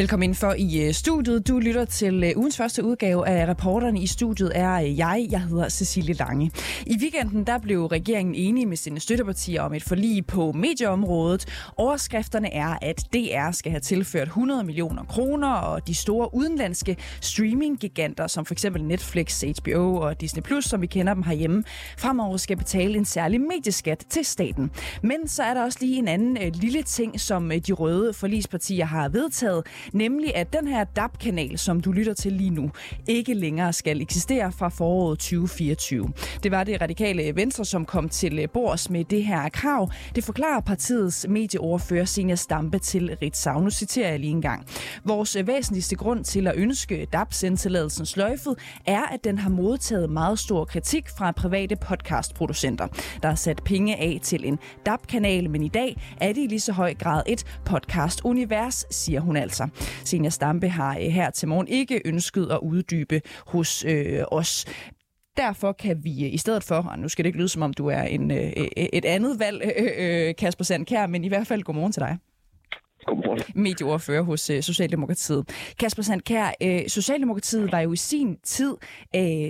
Velkommen ind for i øh, studiet. Du lytter til øh, ugens første udgave af Reporterne i studiet er øh, jeg. Jeg hedder Cecilie Lange. I weekenden der blev regeringen enige med sine støttepartier om et forlig på medieområdet. Overskrifterne er, at DR skal have tilført 100 millioner kroner, og de store udenlandske streaminggiganter, som for eksempel Netflix, HBO og Disney+, Plus, som vi kender dem herhjemme, fremover skal betale en særlig medieskat til staten. Men så er der også lige en anden lille ting, som de røde forligspartier har vedtaget, Nemlig at den her DAB-kanal, som du lytter til lige nu, ikke længere skal eksistere fra foråret 2024. Det var det radikale Venstre, som kom til øh, bords med det her krav. Det forklarer partiets medieordfører Senior Stampe til Ritzau. Nu citerer jeg lige en gang. Vores øh, væsentligste grund til at ønske DAB-sendtilladelsen sløjfet er, at den har modtaget meget stor kritik fra private podcastproducenter, der har sat penge af til en DAB-kanal, men i dag er det i lige så høj grad et podcast-univers, siger hun altså. Senior Stampe har øh, her til morgen ikke ønsket at uddybe hos øh, os. Derfor kan vi øh, i stedet for, og nu skal det ikke lyde som om du er en, øh, et andet valg, Kasper Sandkær, men i hvert fald godmorgen til dig. Godmorgen. Medieordfører hos Socialdemokratiet. Kasper Sandkær, Socialdemokratiet var jo i sin tid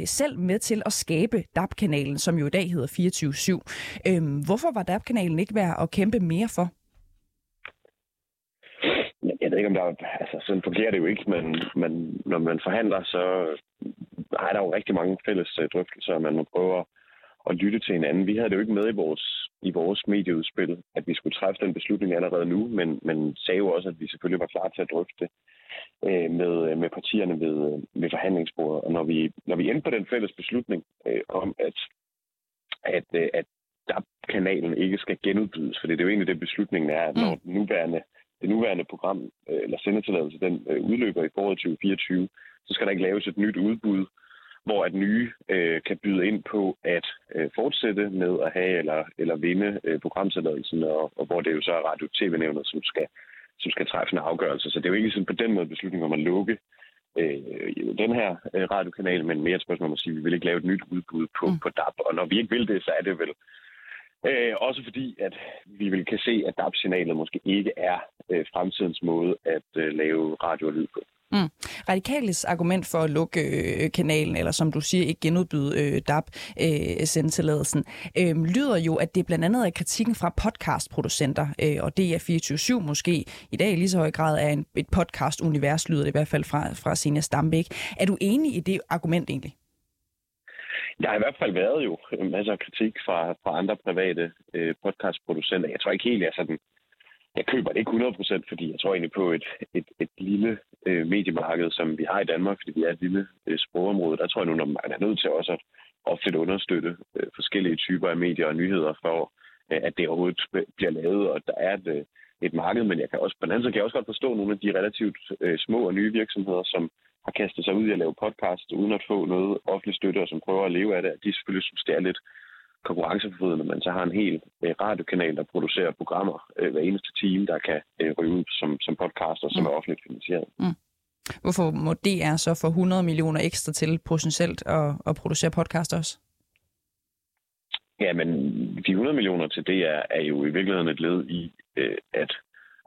selv med til at skabe DAB-kanalen, som jo i dag hedder 24-7. Øh, hvorfor var DAB-kanalen ikke værd at kæmpe mere for? Ikke, om der er, altså sådan fungerer det jo ikke, men, men når man forhandler, så er der jo rigtig mange fælles øh, drøftelser, og man må prøve at lytte til hinanden. Vi havde det jo ikke med i vores, i vores medieudspil, at vi skulle træffe den beslutning allerede nu, men, men sagde jo også, at vi selvfølgelig var klar til at drøfte øh, med, med partierne ved, ved forhandlingsbordet. Og når vi, når vi endte på den fælles beslutning øh, om, at, at, øh, at kanalen ikke skal genudbydes, for det er jo egentlig det, beslutningen er, at når mm. den nuværende det nuværende program, øh, eller sendetilladelse, den øh, udløber i foråret 2024, så skal der ikke laves et nyt udbud, hvor at nye øh, kan byde ind på at øh, fortsætte med at have eller, eller vinde øh, programtilladelsen, og, og hvor det jo så er radio-tv-nævnet, som skal, som skal træffe en afgørelse. Så det er jo ikke sådan på den måde beslutning om at lukke øh, den her øh, radiokanal, men mere et spørgsmål om at sige, at vi vil ikke lave et nyt udbud på, mm. på DAB. Og når vi ikke vil det, så er det vel Øh, også fordi, at vi vil kan se, at DAB-signalet måske ikke er øh, fremtidens måde at øh, lave radio og lyd på. Mm. Radikales argument for at lukke øh, kanalen, eller som du siger, ikke genudbyde øh, DAB-sendtilladelsen, øh, øh, lyder jo, at det blandt andet er kritikken fra podcastproducenter, øh, og det er 24 måske i dag i lige så høj grad er en, et podcast-univers, lyder det i hvert fald fra, fra Senior Stambæk. Er du enig i det argument egentlig? Der har i hvert fald været jo masser af kritik fra, fra andre private øh, podcastproducenter. Jeg tror ikke helt, jeg sådan... Jeg køber det ikke 100%, fordi jeg tror egentlig på et, et, et lille øh, mediemarked, som vi har i Danmark, fordi vi er et lille øh, sprogområde. Der tror jeg nu, at man er nødt til også at ofte understøtte øh, forskellige typer af medier og nyheder for, øh, at det overhovedet bliver lavet, og der er et, øh, et marked. Men jeg kan også, på den anden side kan jeg også godt forstå nogle af de relativt øh, små og nye virksomheder, som har kastet sig ud i at lave podcast uden at få noget offentlig støtte, og som prøver at leve af det, at de selvfølgelig synes, det er lidt konkurrenceforvridende, men så har en hel øh, radiokanal, der producerer programmer øh, hver eneste time, der kan øh, ryge ud som, som podcaster, som mm. er offentligt finansieret. Mm. Hvorfor må DR så få 100 millioner ekstra til potentielt at, at producere podcast også? Ja, men de 100 millioner til DR er jo i virkeligheden et led i, øh, at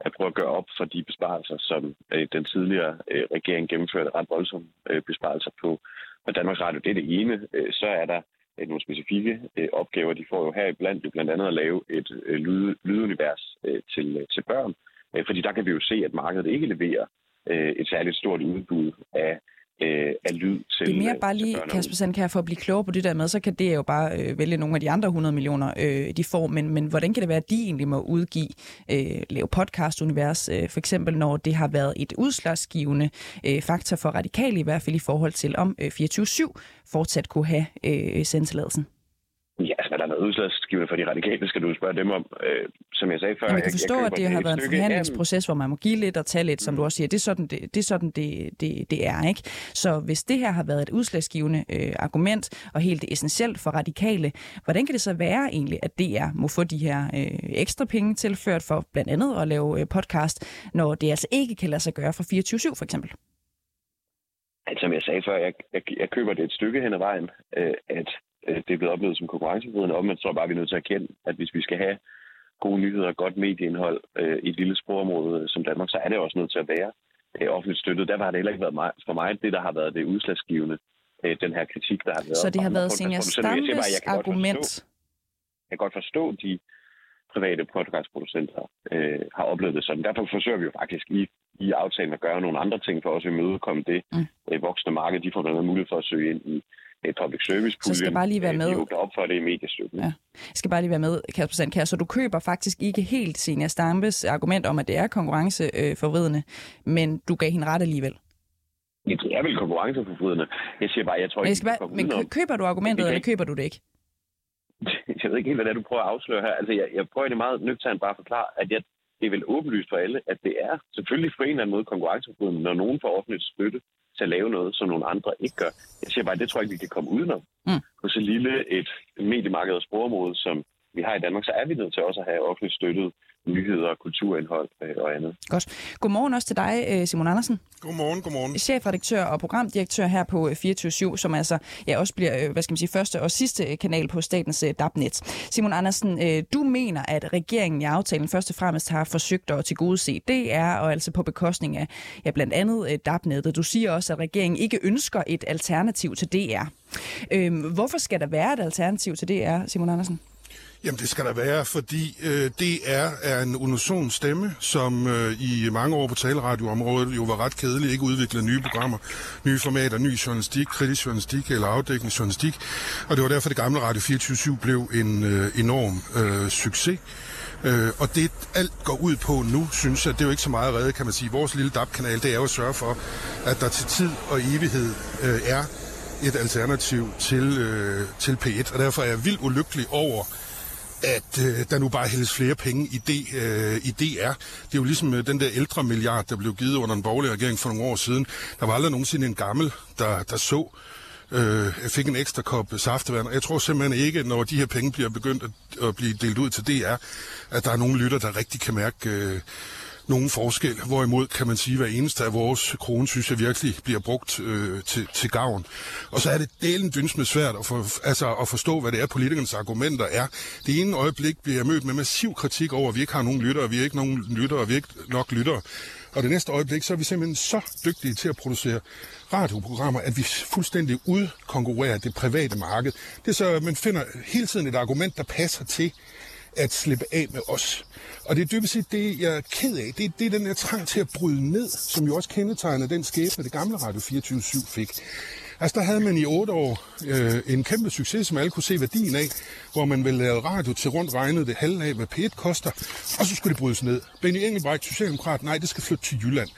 at prøve at gøre op for de besparelser, som øh, den tidligere øh, regering gennemførte ret voldsomme øh, besparelser på, på Danmarks Radio. Det er det ene. Øh, så er der øh, nogle specifikke øh, opgaver. De får jo her iblandt blandt andet at lave et øh, lyd, lydunivers øh, til, øh, til børn, øh, fordi der kan vi jo se, at markedet ikke leverer øh, et særligt stort udbud af øh, af lyd til Det er mere bare lige, Kasper Sandkær, for at blive klogere på det der med, så kan det jo bare øh, vælge nogle af de andre 100 millioner, øh, de får, men, men hvordan kan det være, at de egentlig må udgive, øh, lave podcast-univers, øh, for eksempel når det har været et udslagsgivende øh, faktor for radikale, i hvert fald i forhold til, om øh, 24-7 fortsat kunne have øh, sendtilladelsen? Altså, hvad der er noget udslagsgivende for de radikale, skal du spørge dem om. Øh, som jeg sagde før... Jeg kan forstå, jeg, jeg at det har været en forhandlingsproces, hvor man må give lidt og tage lidt, som mm. du også siger. Det er sådan, det, det, er, sådan det, det, det er. ikke. Så hvis det her har været et udslagsgivende øh, argument, og helt essentielt for radikale, hvordan kan det så være egentlig, at DR må få de her øh, ekstra penge tilført for blandt andet at lave øh, podcast, når det altså ikke kan lade sig gøre for 24-7 for eksempel? Altså, som jeg sagde før, jeg, jeg, jeg køber det et stykke hen ad vejen, øh, at det er blevet oplevet som konkurrenceforvridende. Omvendt tror jeg bare, vi er nødt til at erkende, at hvis vi skal have gode nyheder og godt medieindhold øh, i et lille sprogområde som Danmark, så er det også nødt til at være øh, offentligt støttet, der har det heller ikke været mig, for mig det, der har været det udslagsgivende, øh, den her kritik, der har været. Så det har været Senior Stambes argument? Jeg kan godt forstå de private podcastproducenter øh, har oplevet det sådan. Derfor forsøger vi jo faktisk i, i aftalen at gøre nogle andre ting for os at imødekomme det mm. øh, voksne marked. De får blandt andet mulighed for at søge ind i øh, public service Så skal bare lige være med. De op for det i mediestøtten. Ja. Jeg skal bare lige være med, Kasper Sandkær. Så du køber faktisk ikke helt Senior Stambes argument om, at det er konkurrenceforvridende, men du gav hende ret alligevel. Ja, det er vel konkurrenceforvridende. Jeg siger bare, jeg tror men jeg ikke... Bare, men køber du argumentet, eller køber du det ikke? jeg ved ikke helt, hvad det er, du prøver at afsløre her. Altså, jeg, jeg prøver det meget nøgternt bare at forklare, at jeg, det er vel åbenlyst for alle, at det er selvfølgelig på en eller anden måde konkurrenceforbrydende, når nogen får offentligt støtte til at lave noget, som nogle andre ikke gør. Jeg siger bare, at det tror jeg ikke, vi kan komme udenom. Mm. På så lille et mediemarked og sprogområde, som vi har i Danmark, så er vi nødt til også at have offentligt støttet nyheder, kulturindhold øh, og andet. Godt. Godmorgen også til dig, øh, Simon Andersen. Godmorgen, godmorgen. Chefredaktør og programdirektør her på 24 øh, som altså ja, også bliver hvad skal man sige, første og sidste kanal på statens DAB-net. Simon Andersen, du mener, at regeringen i aftalen først og fremmest har forsøgt at tilgodese DR, og altså på bekostning af ja, blandt andet DAB-nettet. Du siger også, at regeringen ikke ønsker et alternativ til DR. Øhm, hvorfor skal der være et alternativ til DR, Simon Andersen? Jamen det skal der være, fordi øh, DR er en unison stemme, som øh, i mange år på taleradioområdet jo var ret kedelig, ikke udviklede nye programmer, nye formater, ny journalistik, kritisk journalistik eller afdækkende journalistik. Og det var derfor, det gamle Radio 24 blev en øh, enorm øh, succes. Øh, og det alt går ud på nu, synes jeg, det er jo ikke så meget redde, kan man sige. Vores lille DAB-kanal, det er jo at sørge for, at der til tid og evighed øh, er et alternativ til, øh, til P1. Og derfor er jeg vildt ulykkelig over, at øh, der nu bare hældes flere penge i, D, øh, i DR. Det er jo ligesom øh, den der ældre milliard, der blev givet under den borgerlige regering for nogle år siden. Der var aldrig nogensinde en gammel, der, der så øh, fik en ekstra kop saftevand. Jeg tror simpelthen ikke, når de her penge bliver begyndt at, at blive delt ud til DR, at der er nogen lytter, der rigtig kan mærke... Øh, nogen forskel. Hvorimod kan man sige, at hver eneste af vores krone, synes jeg virkelig bliver brugt øh, til, til gavn. Og så er det delen dyns med svært at, for, altså, at forstå, hvad det er, politikernes argumenter er. Det ene øjeblik bliver jeg mødt med massiv kritik over, at vi ikke har nogen lyttere, vi er ikke nogen lyttere, og vi er ikke nok lyttere. Og det næste øjeblik, så er vi simpelthen så dygtige til at producere radioprogrammer, at vi fuldstændig udkonkurrerer det private marked. Det er så, man finder hele tiden et argument, der passer til at slippe af med os. Og det er dybest set det, jeg er ked af. Det, det er den her trang til at bryde ned, som jo også kendetegner den skæbne, det gamle Radio 24 fik. Altså, der havde man i otte år øh, en kæmpe succes, som alle kunne se værdien af, hvor man vil lave radio til rundt regnet det halve af, hvad P1 koster, og så skulle det brydes ned. Benny Engelbrecht, Socialdemokrat, nej, det skal flytte til Jylland.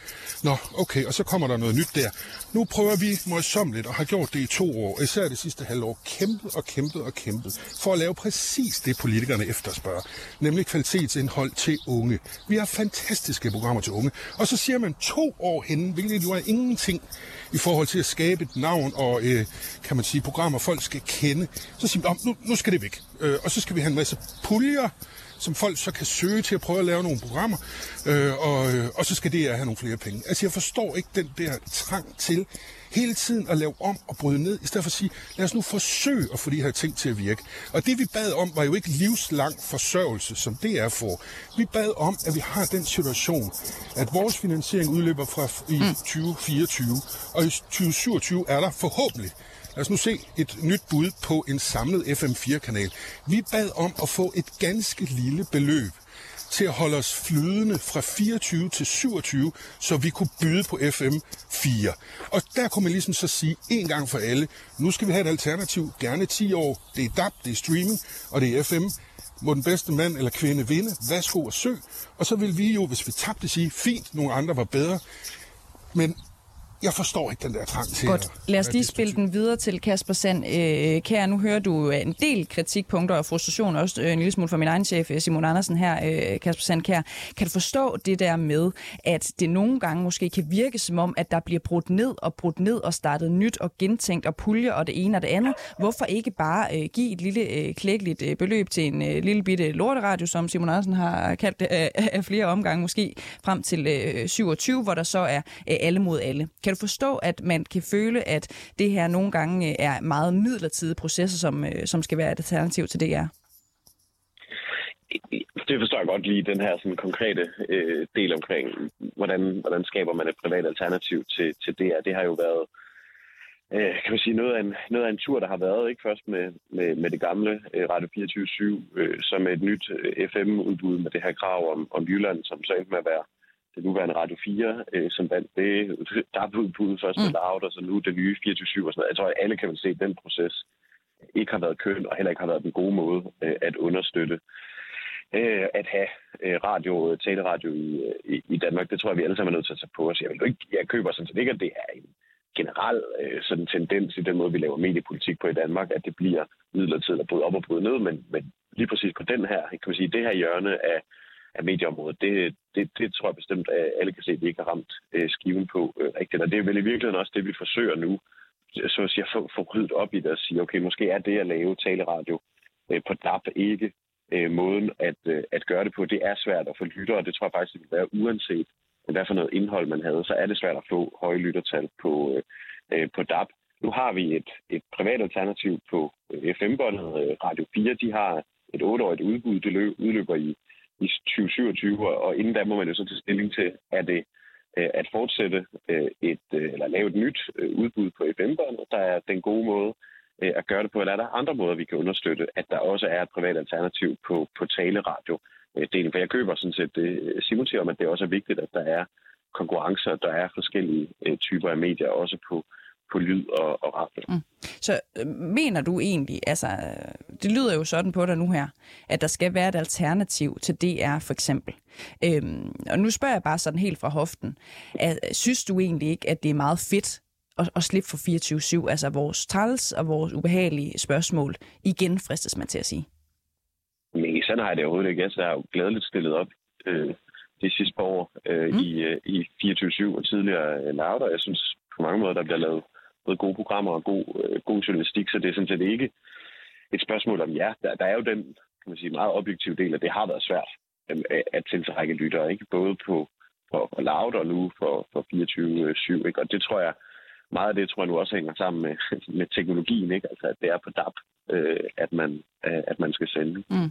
Nå, okay, og så kommer der noget nyt der. Nu prøver vi møjsommeligt og har gjort det i to år, især det sidste halvår, kæmpet og kæmpet og kæmpet for at lave præcis det, politikerne efterspørger, nemlig kvalitetsindhold til unge. Vi har fantastiske programmer til unge, og så siger man to år henne, hvilket jo er ingenting i forhold til at skabe et navn og, øh, kan man sige, programmer, folk skal kende. Så siger man, nu, nu skal det væk, øh, og så skal vi have en masse puljer, som folk så kan søge til at prøve at lave nogle programmer, øh, og, øh, og så skal det have nogle flere penge. Altså jeg forstår ikke den der trang til hele tiden at lave om og bryde ned, i stedet for at sige, lad os nu forsøge at få de her ting til at virke. Og det vi bad om, var jo ikke livslang forsørgelse, som det er for. Vi bad om, at vi har den situation, at vores finansiering udløber fra i 2024, mm. og i 2027 er der forhåbentlig Lad os nu se et nyt bud på en samlet FM4-kanal. Vi bad om at få et ganske lille beløb til at holde os flydende fra 24 til 27, så vi kunne byde på FM 4. Og der kunne man ligesom så sige en gang for alle, nu skal vi have et alternativ, gerne 10 år. Det er DAB, det er streaming, og det er FM. Må den bedste mand eller kvinde vinde, værsgo og søg. Og så vil vi jo, hvis vi tabte, sige, fint, nogle andre var bedre. Men jeg forstår ikke den der trang til Godt. Lad os lige spille den videre til Kasper Sand. Øh, kære, nu hører du en del kritikpunkter og frustration, også øh, en lille smule fra min egen chef, øh, Simon Andersen her, øh, Kasper Sand. Kære, kan du forstå det der med, at det nogle gange måske kan virke som om, at der bliver brudt ned og brudt ned og startet nyt og gentænkt og pulje og det ene og det andet? Hvorfor ikke bare øh, give et lille øh, klækkeligt øh, beløb til en øh, lille bitte lorteradio, som Simon Andersen har kaldt det øh, af flere omgange, måske frem til øh, 27, hvor der så er øh, alle mod alle? Kan du forstå, at man kan føle, at det her nogle gange øh, er meget midlertidige processer, som, øh, som skal være et alternativ til det, er? det forstår jeg godt lige, den her sådan, konkrete øh, del omkring, hvordan, hvordan skaber man et privat alternativ til, til DR. Det har jo været øh, kan man sige, noget af, en, noget af en tur, der har været, ikke først med, med, med det gamle øh, Radio 24 øh, som et nyt øh, FM-udbud med det her krav om, om Jylland, som så endte med at være det nuværende Radio 4, øh, som vandt det. Der er udbuddet først med mm. Loud, og så nu det nye 24 og sådan noget. Jeg tror, at alle kan vel se, at den proces ikke har været køn, og heller ikke har været den gode måde øh, at understøtte øh, at have øh, radio, taleradio i, øh, i, i Danmark. Det tror jeg, vi alle sammen er nødt til at tage på os. Jeg, vil ikke, jeg køber sådan set ikke, at det er en generel øh, sådan tendens i den måde, vi laver mediepolitik på i Danmark, at det bliver midlertidigt at bryde op og bryde ned, men, men lige præcis på den her, kan man sige, det her hjørne af, af medieområdet, det, det, det tror jeg bestemt, at alle kan se, at vi ikke har ramt øh, skiven på øh, rigtigt. Og det er vel i virkeligheden også det, vi forsøger nu, så at sige, at få, få ryddet op i det og sige, okay, måske er det at lave taleradio øh, på DAP ikke øh, måden at, øh, at gøre det på. Det er svært at få lyttere, og det tror jeg faktisk, det vil være uanset, hvad for noget indhold man havde, så er det svært at få høje lyttertal på, øh, øh på DAP. Nu har vi et, et privat alternativ på øh, FM-båndet. Øh, Radio 4, de har et otteårigt udbud, det løb, udløber i, i 2027, og inden da må man jo så tage stilling til, er det øh, at fortsætte øh, et, øh, eller lave et nyt udbud på FM-båndet, der er den gode måde at gøre det på, eller er der andre måder, vi kan understøtte, at der også er et privat alternativ på, på taleradio delen. For jeg køber sådan set det, Simon siger om, at det også er vigtigt, at der er konkurrencer, der er forskellige typer af medier, også på, på lyd og, og radio. Mm. Så øh, mener du egentlig, altså det lyder jo sådan på dig nu her, at der skal være et alternativ til DR for eksempel. Øhm, og nu spørger jeg bare sådan helt fra hoften. At, synes du egentlig ikke, at det er meget fedt at, at slippe for 24-7, altså vores træls og vores ubehagelige spørgsmål, igen fristes man til at sige? Nej, sådan har jeg det overhovedet ikke. Jeg har jo glædeligt stillet op øh, de sidste par år øh, mm. i, øh, i 24-7 og tidligere øh, lavder. Jeg synes på mange måder, der bliver lavet både gode programmer og god, øh, god journalistik, så det er sådan set ikke et spørgsmål om ja. Der, der er jo den kan man sige, meget objektive del, at det har været svært øh, at tiltrække lyttere, ikke? både på for, for Loud og nu for, for 24-7. Ikke? Og det tror jeg, meget af det tror jeg nu også hænger sammen med, med teknologien, ikke? Altså, at det er på DAP, øh, at, man, øh, at man skal sende. Mm.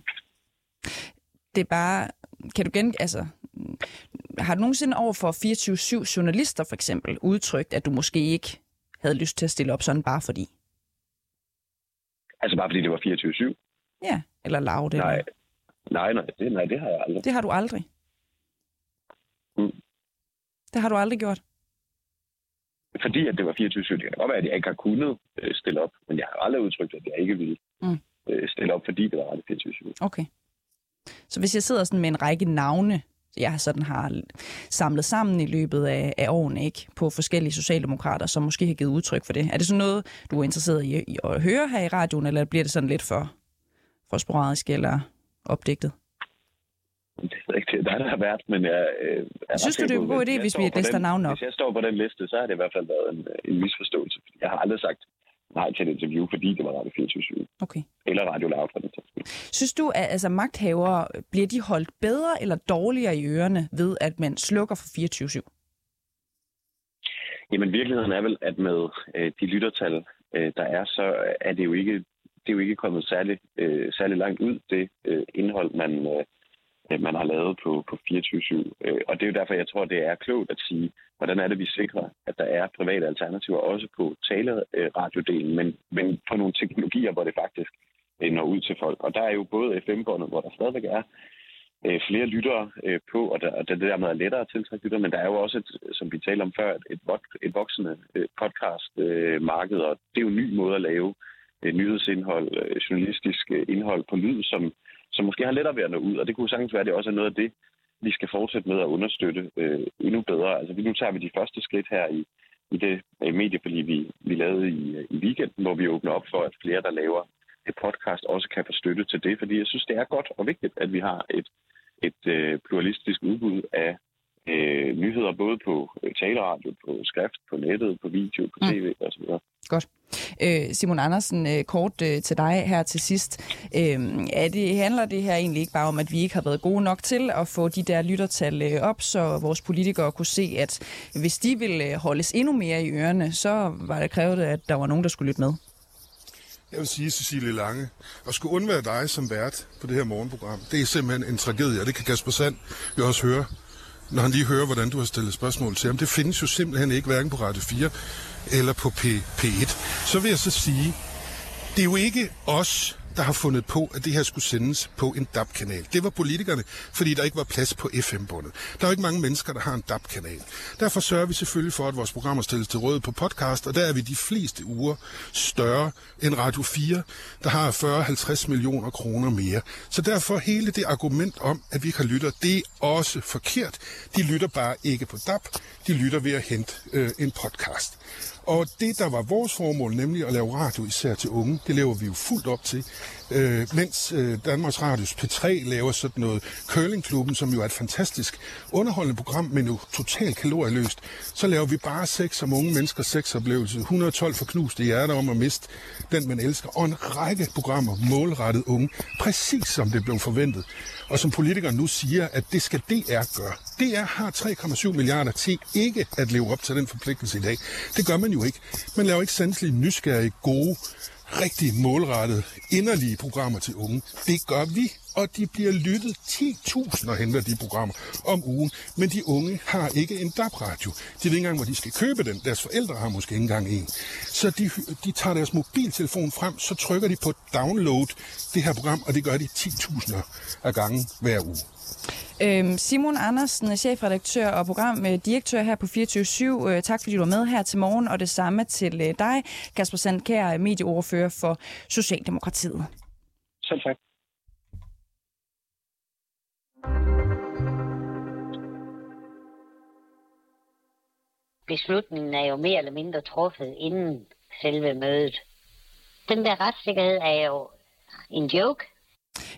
Det er bare, kan du gen, altså, har du nogensinde over for 24-7 journalister for eksempel udtrykt, at du måske ikke havde lyst til at stille op sådan bare fordi? Altså bare fordi det var 24-7? Ja, eller lav det. Nej, nej, nej, det, nej, det har jeg aldrig. Det har du aldrig? Mm. Det har du aldrig gjort? fordi at det var 24 Det kan godt være, at jeg ikke har kunnet øh, stille op, men jeg har aldrig udtrykt, at jeg ikke ville mm. øh, stille op, fordi det var ret 24 Okay. Så hvis jeg sidder sådan med en række navne, jeg sådan har samlet sammen i løbet af, af årene ikke, på forskellige socialdemokrater, som måske har givet udtryk for det. Er det sådan noget, du er interesseret i, i at høre her i radioen, eller bliver det sådan lidt for, for sporadisk eller opdigtet? Det er ikke dig, der har været, men jeg... Øh, jeg Synes du, det er en god idé, hvis vi lister navn op? Hvis jeg står på den liste, så har det i hvert fald været en, en misforståelse. Jeg har aldrig sagt nej til et interview, fordi det var Radio 24 Okay. Eller Radio Loud for den Synes du, at altså, magthavere, bliver de holdt bedre eller dårligere i ørerne ved, at man slukker for 24 Jamen, virkeligheden er vel, at med øh, de lyttertal, øh, der er, så er det jo ikke, det er jo ikke kommet særlig, øh, særlig langt ud, det øh, indhold, man, Øh, Øh, man har lavet på, på 24-7. Øh, og det er jo derfor, jeg tror, det er klogt at sige, hvordan er det, vi sikrer, at der er private alternativer også på taleradiodelen, men, men på nogle teknologier, hvor det faktisk øh, når ud til folk. Og der er jo både FM-båndet, hvor der stadigvæk er flere lyttere på, og, der, og det der med at lettere at tiltrække lyttere, men der er jo også, et, som vi talte om før, et, et voksende podcast-marked, og det er jo en ny måde at lave nyhedsindhold, journalistisk indhold på lyd, som som måske har lettere ved at nå ud, og det kunne sagtens være, at det også er noget af det, vi skal fortsætte med at understøtte øh, endnu bedre. Altså nu tager vi de første skridt her i, i det øh, medieforlig, vi, vi lavede i, øh, i weekenden, hvor vi åbner op for, at flere, der laver et podcast, også kan få støtte til det, fordi jeg synes, det er godt og vigtigt, at vi har et, et øh, pluralistisk udbud af øh, nyheder, både på øh, taleradio, på skrift, på nettet, på video, på tv mm. osv. Godt. Øh, Simon Andersen, øh, kort øh, til dig her til sidst. Øh, er det, handler det her egentlig ikke bare om, at vi ikke har været gode nok til at få de der lyttertal øh, op, så vores politikere kunne se, at hvis de ville øh, holdes endnu mere i ørerne, så var det krævet, at der var nogen, der skulle lytte med? Jeg vil sige, Cecilie Lange, at skulle undvære dig som vært på det her morgenprogram, det er simpelthen en tragedie, og det kan Kasper Sand jo også høre, når han lige hører, hvordan du har stillet spørgsmål til ham. Det findes jo simpelthen ikke, hverken på Radio 4 eller på P, P1. Så vil jeg så sige, det er jo ikke os, der har fundet på, at det her skulle sendes på en DAB-kanal. Det var politikerne, fordi der ikke var plads på FM-båndet. Der er jo ikke mange mennesker, der har en DAB-kanal. Derfor sørger vi selvfølgelig for, at vores programmer stilles til råd på podcast, og der er vi de fleste uger større end Radio 4, der har 40-50 millioner kroner mere. Så derfor hele det argument om, at vi ikke har lytter, det er også forkert. De lytter bare ikke på DAB, de lytter ved at hente øh, en podcast. Og det, der var vores formål, nemlig at lave radio især til unge, det lever vi jo fuldt op til. Øh, mens øh, Danmarks Radios P3 laver sådan noget Curlingklubben, som jo er et fantastisk underholdende program, men jo totalt kalorieløst, så laver vi bare sex om unge menneskers sexoplevelse. 112 forknuste hjerter om at miste den, man elsker. Og en række programmer målrettet unge, præcis som det blev forventet. Og som politikere nu siger, at det skal DR gøre. DR har 3,7 milliarder til ikke at leve op til den forpligtelse i dag. Det gør man jo ikke. Man laver ikke sandsynligt nysgerrige, gode, rigtig målrettede, inderlige programmer til unge. Det gør vi, og de bliver lyttet 10.000 og henter de programmer om ugen. Men de unge har ikke en DAB-radio. De ved ikke engang, hvor de skal købe den. Deres forældre har måske ikke engang en. Så de, de tager deres mobiltelefon frem, så trykker de på download det her program, og det gør de 10.000 af gange hver uge. Øhm, Simon Andersen, chefredaktør og programdirektør her på 24 øh, Tak fordi du var med her til morgen, og det samme til øh, dig, Kasper Sandkær, medieordfører for Socialdemokratiet. Selv tak. Beslutningen er jo mere eller mindre truffet inden selve mødet. Den der retssikkerhed er jo en joke.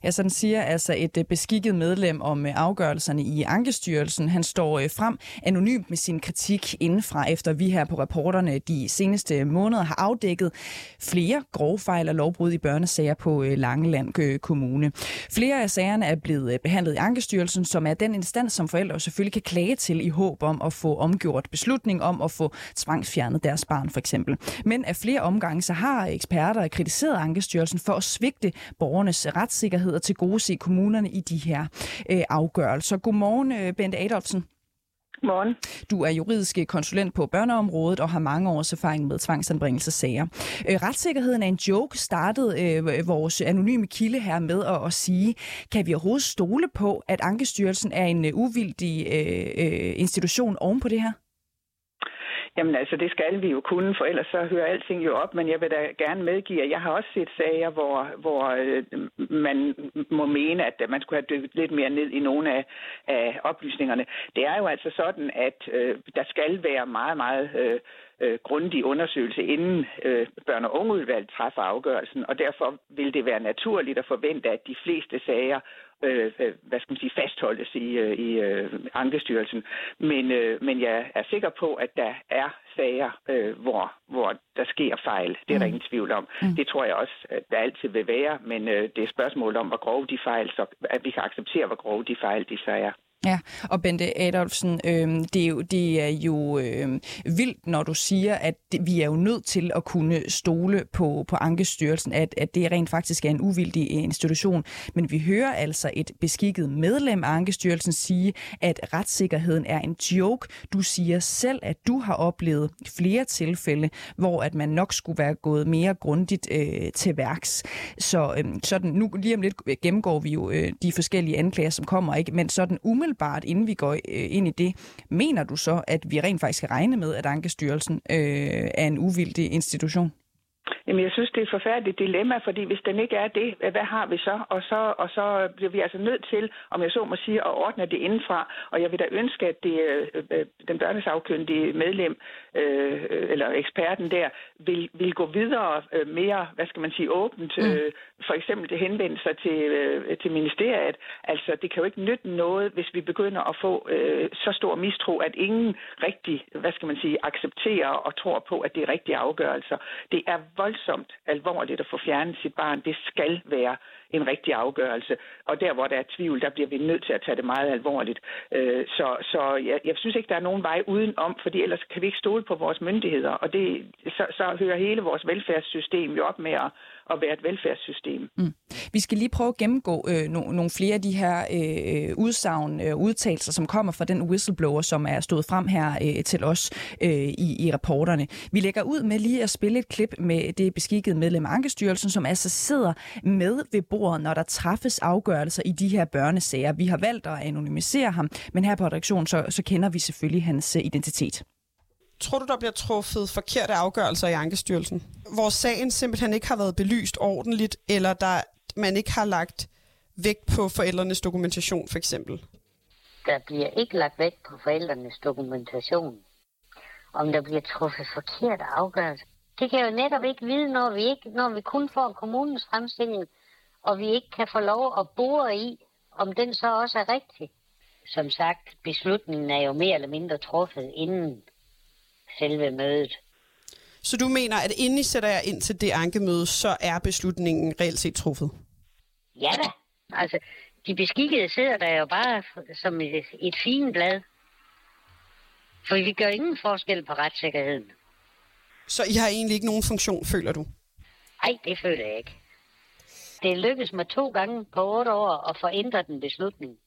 Ja, sådan siger altså et øh, beskikket medlem om øh, afgørelserne i Ankestyrelsen. Han står øh, frem anonymt med sin kritik indenfra, efter vi her på reporterne de seneste måneder har afdækket flere grove fejl og lovbrud i børnesager på Langeland Kommune. Flere af sagerne er blevet behandlet i Ankestyrelsen, som er den instans, som forældre selvfølgelig kan klage til i håb om at få omgjort beslutning om at få tvangsfjernet deres barn for eksempel. Men af flere omgange så har eksperter kritiseret Ankestyrelsen for at svigte borgernes retssikkerhed retssikkerhed og til gode se kommunerne i de her øh, afgørelser. Godmorgen, øh, Bente Adolfsen. Godmorgen. Du er juridisk konsulent på børneområdet og har mange års erfaring med tvangsanbringelsesager. Øh, retssikkerheden er en joke, startede øh, vores anonyme kilde her med at, at sige, kan vi overhovedet stole på, at Ankestyrelsen er en uh, uvildig øh, øh, institution oven på det her? Jamen altså, det skal vi jo kunne, for ellers så hører alting jo op, men jeg vil da gerne medgive, at jeg har også set sager, hvor, hvor øh, man må mene, at man skulle have dykket lidt mere ned i nogle af, af oplysningerne. Det er jo altså sådan, at øh, der skal være meget, meget øh, øh, grundig undersøgelse, inden øh, børn- og ungeudvalget træffer afgørelsen, og derfor vil det være naturligt at forvente, at de fleste sager øh, øh, hvad skal man sige, fastholdes i, øh, i øh, Ankestyrelsen. Men, øh, men jeg er sikker på, at der er sager, øh, hvor, hvor der sker fejl. Det er mm. der ingen tvivl om. Mm. Det tror jeg også, at der altid vil være, men øh, det er spørgsmål om, hvor grove de fejl, så at vi kan acceptere, hvor grove de fejl de så er. Ja, og Bente Adolfsen, øh, det, er jo, det er jo øh, vildt, når du siger, at det, vi er jo nødt til at kunne stole på, på Ankestyrelsen, at, at det rent faktisk er en uvildig øh, institution. Men vi hører altså et beskikket medlem af Ankestyrelsen sige, at retssikkerheden er en joke. Du siger selv, at du har oplevet flere tilfælde, hvor at man nok skulle være gået mere grundigt øh, til værks. Så øh, sådan, nu lige om lidt gennemgår vi jo øh, de forskellige anklager, som kommer, ikke? men sådan umiddelbart umiddelbart, inden vi går øh, ind i det, mener du så, at vi rent faktisk skal regne med, at Ankestyrelsen øh, er en uvildig institution? Jamen, jeg synes, det er et forfærdeligt dilemma, fordi hvis den ikke er det, hvad har vi så? Og så, og så bliver vi altså nødt til, om jeg så må sige, at ordne det indenfra. Og jeg vil da ønske, at det, øh, den børnesagkyndige medlem, øh, eller eksperten der, vil, vil gå videre øh, mere, hvad skal man sige, åbent. Mm. Øh, for eksempel det henvende sig til, øh, til ministeriet. Altså, det kan jo ikke nytte noget, hvis vi begynder at få øh, så stor mistro, at ingen rigtig, hvad skal man sige, accepterer og tror på, at det er rigtige afgørelser. Det er voldsomt alvorligt at få fjernet sit barn. Det skal være en rigtig afgørelse. Og der, hvor der er tvivl, der bliver vi nødt til at tage det meget alvorligt. Øh, så så jeg, jeg synes ikke, der er nogen vej udenom, fordi ellers kan vi ikke stole på vores myndigheder. Og det, så, så hører hele vores velfærdssystem jo op med at, at være et velfærdssystem. Mm. Vi skal lige prøve at gennemgå øh, no- nogle flere af de her øh, udsagn øh, udtalelser, som kommer fra den whistleblower, som er stået frem her øh, til os øh, i, i rapporterne. Vi lægger ud med lige at spille et klip med det beskikkede medlem af Ankestyrelsen, som altså sidder med ved bordet, når der træffes afgørelser i de her børnesager. Vi har valgt at anonymisere ham, men her på redaktionen, så, så kender vi selvfølgelig hans øh, identitet. Tror du, der bliver truffet forkerte afgørelser i Ankestyrelsen? Hvor sagen simpelthen ikke har været belyst ordentligt, eller der man ikke har lagt vægt på forældrenes dokumentation, for eksempel? Der bliver ikke lagt vægt på forældrenes dokumentation. Om der bliver truffet forkerte afgørelser. Det kan jeg jo netop ikke vide, når vi, ikke, når vi kun får kommunens fremstilling, og vi ikke kan få lov at bore i, om den så også er rigtig. Som sagt, beslutningen er jo mere eller mindre truffet inden selve mødet. Så du mener, at inden I sætter jer ind til det ankemøde, så er beslutningen reelt set truffet? Ja da. Altså, de beskikkede sidder der jo bare som et, et fint blad. For vi gør ingen forskel på retssikkerheden. Så I har egentlig ikke nogen funktion, føler du? Nej, det føler jeg ikke. Det lykkedes mig to gange på otte år at få ændret en beslutning.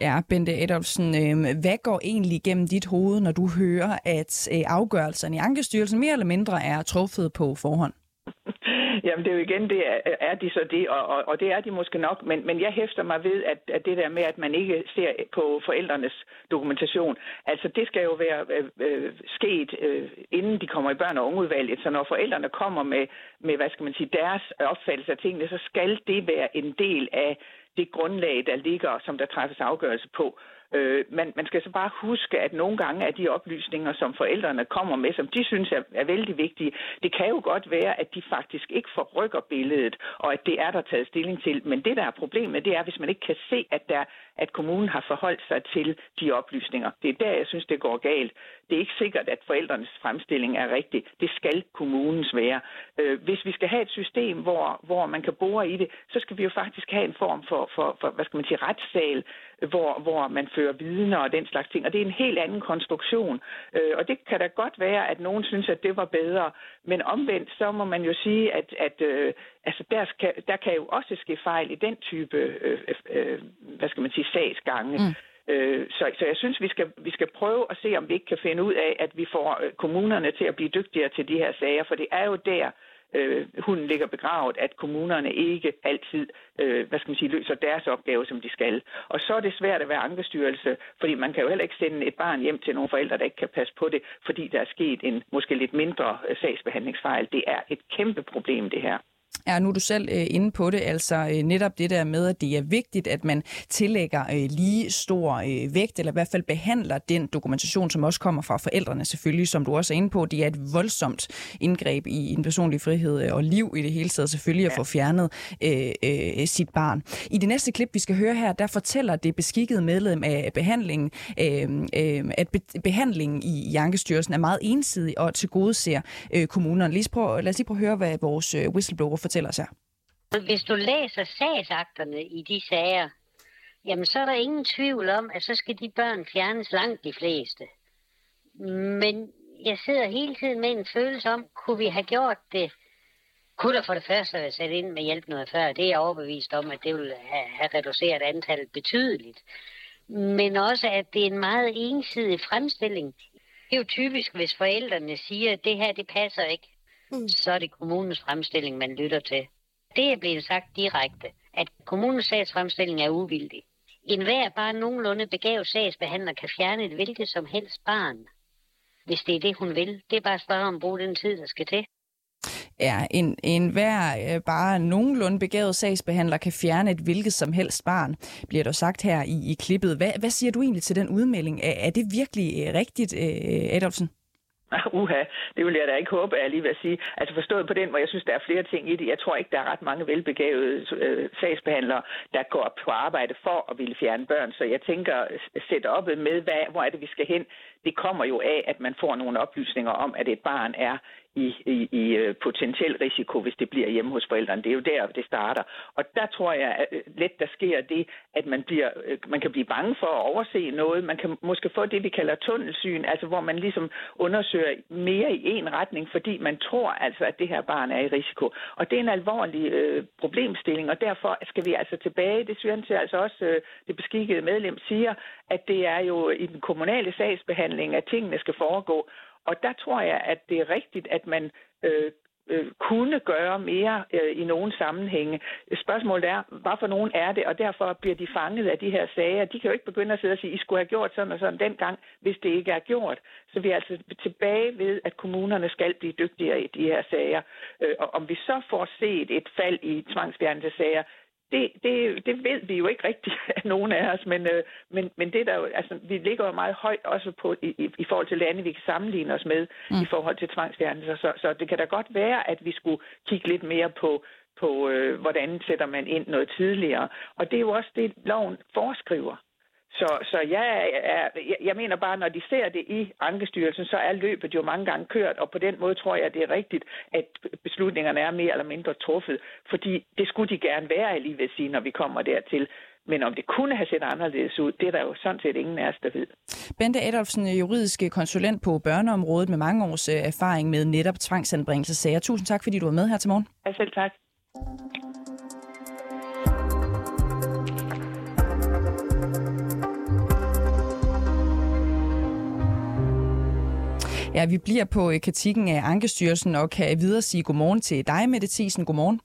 Ja, Bente Adolfsen, øh, hvad går egentlig igennem dit hoved, når du hører, at øh, afgørelserne i Ankestyrelsen mere eller mindre er truffet på forhånd? Jamen det er jo igen, det er, er de så det, og, og, og det er de måske nok, men, men jeg hæfter mig ved, at, at det der med, at man ikke ser på forældrenes dokumentation, altså det skal jo være øh, øh sket, øh, inden de kommer i børn- og ungeudvalget, så når forældrene kommer med, med, hvad skal man sige, deres opfattelse af tingene, så skal det være en del af det grundlag, der ligger, som der træffes afgørelse på. Øh, man, man skal så bare huske, at nogle gange er de oplysninger, som forældrene kommer med, som de synes er, er vældig vigtige, det kan jo godt være, at de faktisk ikke forrykker billedet, og at det er der taget stilling til. Men det, der er problemet, det er, hvis man ikke kan se, at, der, at kommunen har forholdt sig til de oplysninger. Det er der, jeg synes, det går galt. Det er ikke sikkert, at forældrenes fremstilling er rigtig. Det skal kommunens være. Øh, hvis vi skal have et system, hvor, hvor man kan bore i det, så skal vi jo faktisk have en form for, for, for hvad skal man sige, retssal, hvor, hvor man fører vidner og den slags ting. Og det er en helt anden konstruktion. Øh, og det kan da godt være, at nogen synes, at det var bedre. Men omvendt, så må man jo sige, at, at øh, altså der, skal, der kan jo også ske fejl i den type, øh, øh, hvad skal man sige, sagsgange. Mm. Øh, så, så jeg synes, vi skal, vi skal prøve at se, om vi ikke kan finde ud af, at vi får øh, kommunerne til at blive dygtigere til de her sager, for det er jo der, øh, Øh, hunden ligger begravet, at kommunerne ikke altid øh, hvad skal man sige, løser deres opgave, som de skal. Og så er det svært at være ankestyrelse, fordi man kan jo heller ikke sende et barn hjem til nogle forældre, der ikke kan passe på det, fordi der er sket en måske lidt mindre øh, sagsbehandlingsfejl. Det er et kæmpe problem, det her. Ja, nu er du selv øh, inde på det, altså øh, netop det der med, at det er vigtigt, at man tillægger øh, lige stor øh, vægt, eller i hvert fald behandler den dokumentation, som også kommer fra forældrene selvfølgelig, som du også er inde på. Det er et voldsomt indgreb i en personlig frihed øh, og liv i det hele taget selvfølgelig at få fjernet øh, øh, sit barn. I det næste klip, vi skal høre her, der fortæller det beskikkede medlem af behandlingen, øh, øh, at be- behandlingen i Jankestyrelsen er meget ensidig og tilgodeser øh, kommunerne. Lad os, prøve, lad os lige prøve at høre, hvad vores øh, whistleblower fortæller os her. Hvis du læser sagsakterne i de sager, jamen så er der ingen tvivl om, at så skal de børn fjernes langt de fleste. Men jeg sidder hele tiden med en følelse om, kunne vi have gjort det? Kunne der for det første have sat ind med hjælp noget før? Det er jeg overbevist om, at det vil have, have reduceret antallet betydeligt. Men også, at det er en meget ensidig fremstilling. Det er jo typisk, hvis forældrene siger, at det her, det passer ikke mm. så er det kommunens fremstilling, man lytter til. Det er blevet sagt direkte, at kommunens sagsfremstilling er uvildig. En hver bare nogenlunde begavet sagsbehandler kan fjerne et hvilket som helst barn, hvis det er det, hun vil. Det er bare at spørge om at bruge den tid, der skal til. Ja, en, en hver øh, bare nogenlunde begavet sagsbehandler kan fjerne et hvilket som helst barn, bliver der sagt her i, i klippet. Hvad, hvad siger du egentlig til den udmelding? Er, er det virkelig øh, rigtigt, øh, Adolfsen? Uha, det vil jeg da ikke håbe, at jeg lige vil sige. Altså forstået på den, hvor jeg synes, der er flere ting i det. Jeg tror ikke, der er ret mange velbegavede øh, sagsbehandlere, der går på arbejde for at ville fjerne børn. Så jeg tænker, sætte op med, hvad, hvor er det, vi skal hen det kommer jo af, at man får nogle oplysninger om, at et barn er i, i, i øh, potentiel risiko, hvis det bliver hjemme hos forældrene. Det er jo der, det starter. Og der tror jeg at øh, let, der sker det, at man, bliver, øh, man kan blive bange for at overse noget. Man kan måske få det, vi kalder tunnelsyn, altså hvor man ligesom undersøger mere i en retning, fordi man tror altså, at det her barn er i risiko. Og det er en alvorlig øh, problemstilling, og derfor skal vi altså tilbage. Det synes jeg altså også, øh, det beskikkede medlem siger, at det er jo i den kommunale sagsbehandling, at tingene skal foregå. Og der tror jeg, at det er rigtigt, at man øh, øh, kunne gøre mere øh, i nogle sammenhænge. Spørgsmålet er, hvad for nogen er det, og derfor bliver de fanget af de her sager. De kan jo ikke begynde at sidde og sige, I skulle have gjort sådan og sådan dengang, hvis det ikke er gjort. Så vi er altså tilbage ved, at kommunerne skal blive dygtigere i de her sager. Øh, og om vi så får set et fald i tvangsfjernelsessager, det, det, det ved vi jo ikke rigtigt af nogen af os, men, øh, men, men det der jo, altså, vi ligger jo meget højt også på, i, i, i forhold til lande, vi kan sammenligne os med mm. i forhold til tvangsfjernelser. Så, så det kan da godt være, at vi skulle kigge lidt mere på, på øh, hvordan sætter man ind noget tidligere. Og det er jo også det, loven foreskriver. Så, så jeg, er, jeg mener bare, når de ser det i Ankestyrelsen, så er løbet jo mange gange kørt, og på den måde tror jeg, det er rigtigt, at beslutningerne er mere eller mindre truffet, fordi det skulle de gerne være, lige ved sige, når vi kommer dertil. Men om det kunne have set anderledes ud, det er der jo sådan set ingen af os, der ved. Bente Adolfsen, juridisk konsulent på børneområdet med mange års øh, erfaring med netop tvangsanbringelsesager. Tusind tak, fordi du var med her til morgen. Ja, selv tak. Ja, vi bliver på øh, kritikken af Ankestyrelsen og kan videre sige godmorgen til dig, Mette Thiesen. Godmorgen.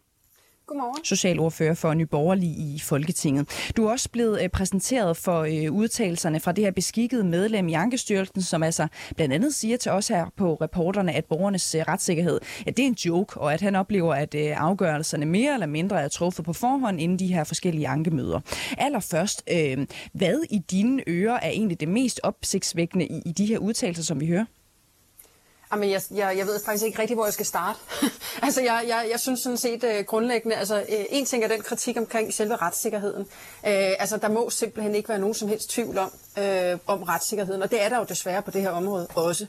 Godmorgen. Socialordfører for Nyborgerlig i Folketinget. Du er også blevet øh, præsenteret for øh, udtalelserne fra det her beskikkede medlem i Ankestyrelsen, som altså blandt andet siger til os her på reporterne, at borgernes retssikkerhed at det er en joke, og at han oplever, at afgørelserne mere eller mindre er truffet på forhånd inden de her forskellige ankemøder. Allerførst, hvad i dine ører er egentlig det mest opsigtsvækkende i, i de her udtalelser, som vi hører? Jamen, jeg, jeg, jeg ved faktisk ikke rigtig, hvor jeg skal starte. altså, jeg, jeg, jeg synes sådan set uh, grundlæggende, altså uh, en ting er den kritik omkring selve retssikkerheden. Uh, altså, der må simpelthen ikke være nogen som helst tvivl om, uh, om retssikkerheden, og det er der jo desværre på det her område også.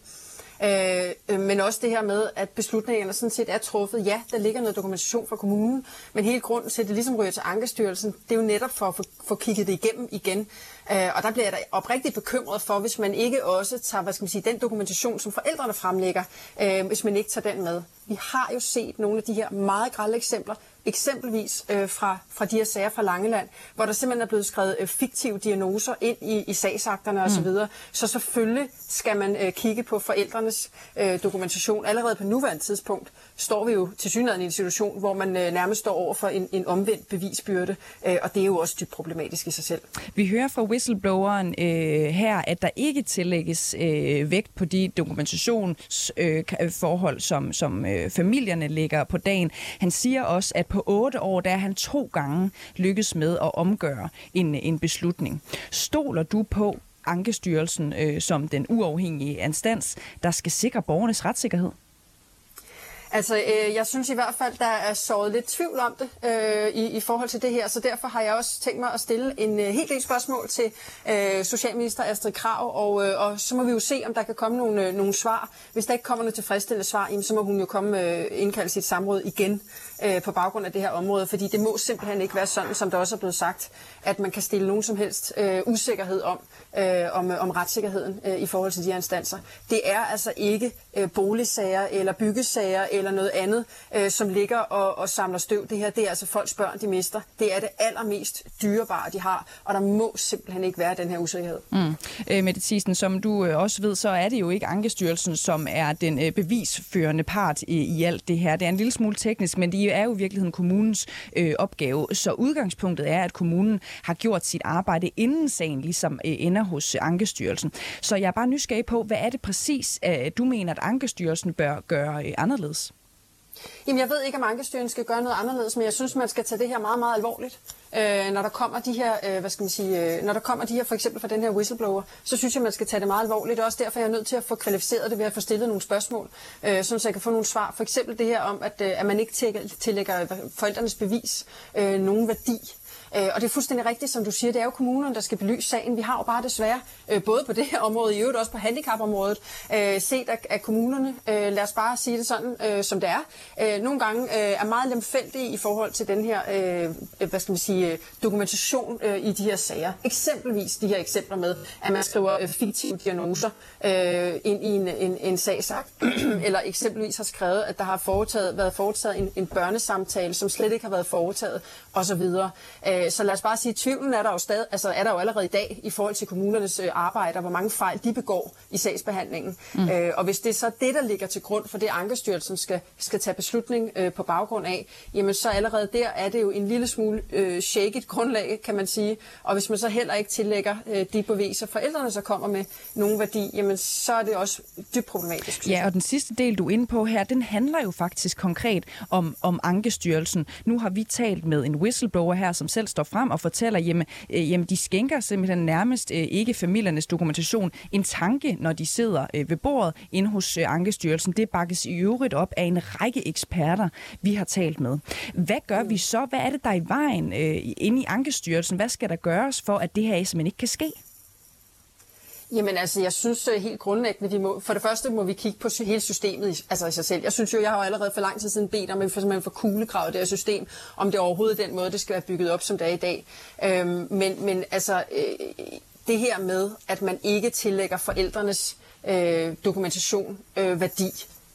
Øh, øh, men også det her med, at beslutningerne sådan set er truffet. Ja, der ligger noget dokumentation fra kommunen, men hele grunden til, at det ligesom ryger til Ankestyrelsen, det er jo netop for at få, få kigget det igennem igen. Øh, og der bliver jeg da oprigtigt bekymret for, hvis man ikke også tager hvad skal man sige, den dokumentation, som forældrene fremlægger, øh, hvis man ikke tager den med. Vi har jo set nogle af de her meget grælde eksempler, eksempelvis øh, fra, fra de her sager fra Langeland, hvor der simpelthen er blevet skrevet øh, fiktive diagnoser ind i, i sagsakterne osv. Mm. Så, så selvfølgelig skal man øh, kigge på forældrenes øh, dokumentation. Allerede på nuværende tidspunkt står vi jo til synligheden i en situation, hvor man øh, nærmest står over for en, en omvendt bevisbyrde, øh, og det er jo også dybt problematisk i sig selv. Vi hører fra whistlebloweren øh, her, at der ikke tillægges øh, vægt på de dokumentationsforhold, øh, som, som øh, familierne lægger på dagen. Han siger også, at på otte år, der er han to gange lykkes med at omgøre en, en beslutning. Stoler du på Ankestyrelsen øh, som den uafhængige instans, der skal sikre borgernes retssikkerhed? Altså, øh, jeg synes i hvert fald, der er såret lidt tvivl om det øh, i, i forhold til det her, så derfor har jeg også tænkt mig at stille en øh, helt del spørgsmål til øh, Socialminister Astrid Krav, og, øh, og så må vi jo se, om der kan komme nogle, øh, nogle svar. Hvis der ikke kommer noget tilfredsstillende svar, jamen, så må hun jo komme øh, indkalde sit samråd igen øh, på baggrund af det her område, fordi det må simpelthen ikke være sådan, som der også er blevet sagt, at man kan stille nogen som helst øh, usikkerhed om, øh, om, øh, om retssikkerheden øh, i forhold til de her instanser. Det er altså ikke øh, boligsager eller byggesager eller noget andet, øh, som ligger og, og samler støv. Det her det er altså folks børn, de mister. Det er det allermest dyrebare, de har, og der må simpelthen ikke være den her usikkerhed. Mm. Øh, Mette Thiesen, som du øh, også ved, så er det jo ikke Ankestyrelsen, som er den øh, bevisførende part i, i alt det her. Det er en lille smule teknisk, men det er jo i virkeligheden kommunens øh, opgave. Så udgangspunktet er, at kommunen har gjort sit arbejde inden sagen ligesom øh, ender hos Ankestyrelsen. Så jeg er bare nysgerrig på, hvad er det præcis, øh, du mener, at Ankestyrelsen bør gøre øh, anderledes? Jamen, jeg ved ikke, om Ankestyrelsen skal gøre noget anderledes, men jeg synes, man skal tage det her meget, meget alvorligt. Øh, når der kommer de her, øh, hvad skal man sige, øh, når der kommer de her, for eksempel fra den her whistleblower, så synes jeg, man skal tage det meget alvorligt. Også derfor er jeg nødt til at få kvalificeret det ved at få stillet nogle spørgsmål, øh, så jeg kan få nogle svar. For eksempel det her om, at, øh, at man ikke tillægger forældrenes bevis øh, nogen værdi. Øh, og det er fuldstændig rigtigt, som du siger, det er jo kommunerne, der skal belyse sagen. Vi har jo bare desværre, øh, både på det her område, i øvrigt også på handicapområdet, øh, set af, kommunerne, øh, lad os bare sige det sådan, som det er, nogle gange er meget lemfældige i forhold til den her, hvad skal man sige, dokumentation i de her sager. Eksempelvis de her eksempler med, at man skriver fiktive diagnoser ind i en, en, en sagsakt, eller eksempelvis har skrevet, at der har foretaget, været foretaget en, en børnesamtale, som slet ikke har været foretaget, osv. Øh, så lad os bare sige, at tvivlen er der jo stadig, altså er der jo allerede i dag i forhold til kommunernes øh, arbejde, og hvor mange fejl de begår i sagsbehandlingen. Mm. Øh, og hvis det er så det, der ligger til grund for det, Ankestyrelsen skal, skal tage beslutning på baggrund af, jamen så allerede der er det jo en lille smule øh, shaket grundlag, kan man sige. Og hvis man så heller ikke tillægger øh, de beviser, forældrene så kommer med nogen værdi, jamen så er det også dybt problematisk. Ja, og den sidste del, du er inde på her, den handler jo faktisk konkret om, om Ankestyrelsen. Nu har vi talt med en whistleblower her, som selv står frem og fortæller, jamen, øh, jamen de skænker simpelthen nærmest øh, ikke familiernes dokumentation en tanke, når de sidder øh, ved bordet inde hos øh, Ankestyrelsen. Det bakkes i øvrigt op af en række eksperter, vi har talt med. Hvad gør vi så? Hvad er det, der er i vejen øh, inde i Ankestyrelsen? Hvad skal der gøres for, at det her simpelthen ikke kan ske? Jamen altså, jeg synes øh, helt grundlæggende, vi må, for det første må vi kigge på hele systemet i, altså i sig selv. Jeg synes jo, jeg har allerede for lang tid siden bedt om, at vi får for kuglegravet det her system, om det overhovedet er den måde, det skal være bygget op, som det er i dag. Øhm, men, men altså, øh, det her med, at man ikke tillægger forældrenes øh, dokumentation øh, værdi,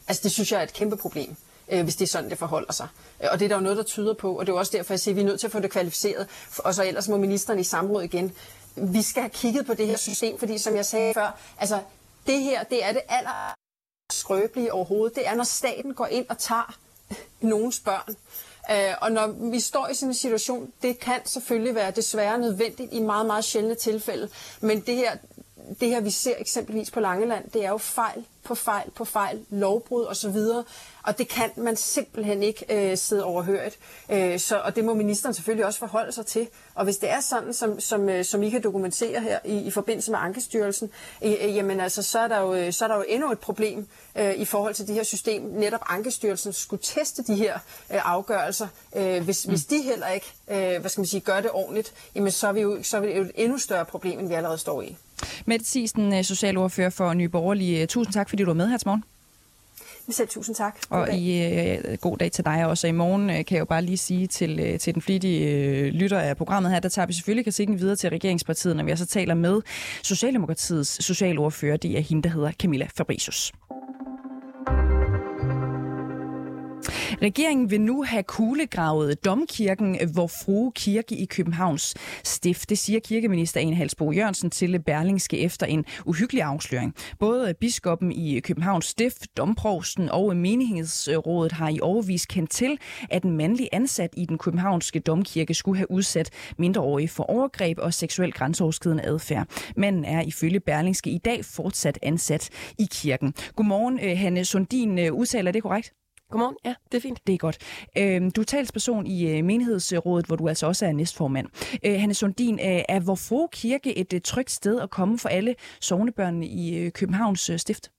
altså det synes jeg er et kæmpe problem øh, hvis det er sådan, det forholder sig. Øh, og det er der jo noget, der tyder på, og det er også derfor, jeg siger, at vi er nødt til at få det kvalificeret, og så ellers må ministeren i samråd igen vi skal have kigget på det her system, fordi som jeg sagde før, altså det her, det er det aller skrøbelige overhovedet. Det er, når staten går ind og tager nogens børn. Øh, og når vi står i sådan en situation, det kan selvfølgelig være desværre nødvendigt i meget, meget sjældne tilfælde. Men det her, det her, vi ser eksempelvis på Langeland, det er jo fejl på fejl på fejl, lovbrud osv., og det kan man simpelthen ikke øh, sidde overhørt. Øh, så, og det må ministeren selvfølgelig også forholde sig til. Og hvis det er sådan, som, som, øh, som I kan dokumentere her i, i forbindelse med Ankestyrelsen, øh, øh, jamen altså, så er, der jo, øh, så er der jo endnu et problem øh, i forhold til det her system. Netop Ankestyrelsen skulle teste de her øh, afgørelser. Øh, hvis, mm. hvis de heller ikke øh, hvad skal man sige, gør det ordentligt, jamen så er, vi jo, så er det jo et endnu større problem, end vi allerede står i. Mette Thiesen, øh, socialordfører for Nye Borgerlige. Tusind tak, fordi du var med her til morgen. Selv tusind tak. God og dag. I, øh, god dag til dig også. I morgen øh, kan jeg jo bare lige sige til, øh, til den flittige øh, lytter af programmet her, der tager vi selvfølgelig kritikken videre til regeringspartiet, når vi også taler med Socialdemokratiets socialordfører. Det er hende, der hedder Camilla Fabricius. Regeringen vil nu have kuglegravet domkirken hvor Frue Kirke i Københavns stift. Det siger kirkeminister Ane Halsbo Jørgensen til Berlingske efter en uhyggelig afsløring. Både biskoppen i Københavns stift, domprovsten og menighedsrådet har i overvis kendt til, at en mandlig ansat i den københavnske domkirke skulle have udsat mindreårige for overgreb og seksuel grænseoverskridende adfærd. Manden er ifølge Berlingske i dag fortsat ansat i kirken. Godmorgen, øh, Hanne Sundin. Øh, udtaler det korrekt? Godmorgen. Ja, det er fint. Det er godt. Øhm, du er talsperson i øh, menighedsrådet, hvor du altså også er næstformand. Øh, Hanne Sundin, øh, er Vorfro Kirke et trygt sted at komme for alle sovnebørnene i Københavns stift?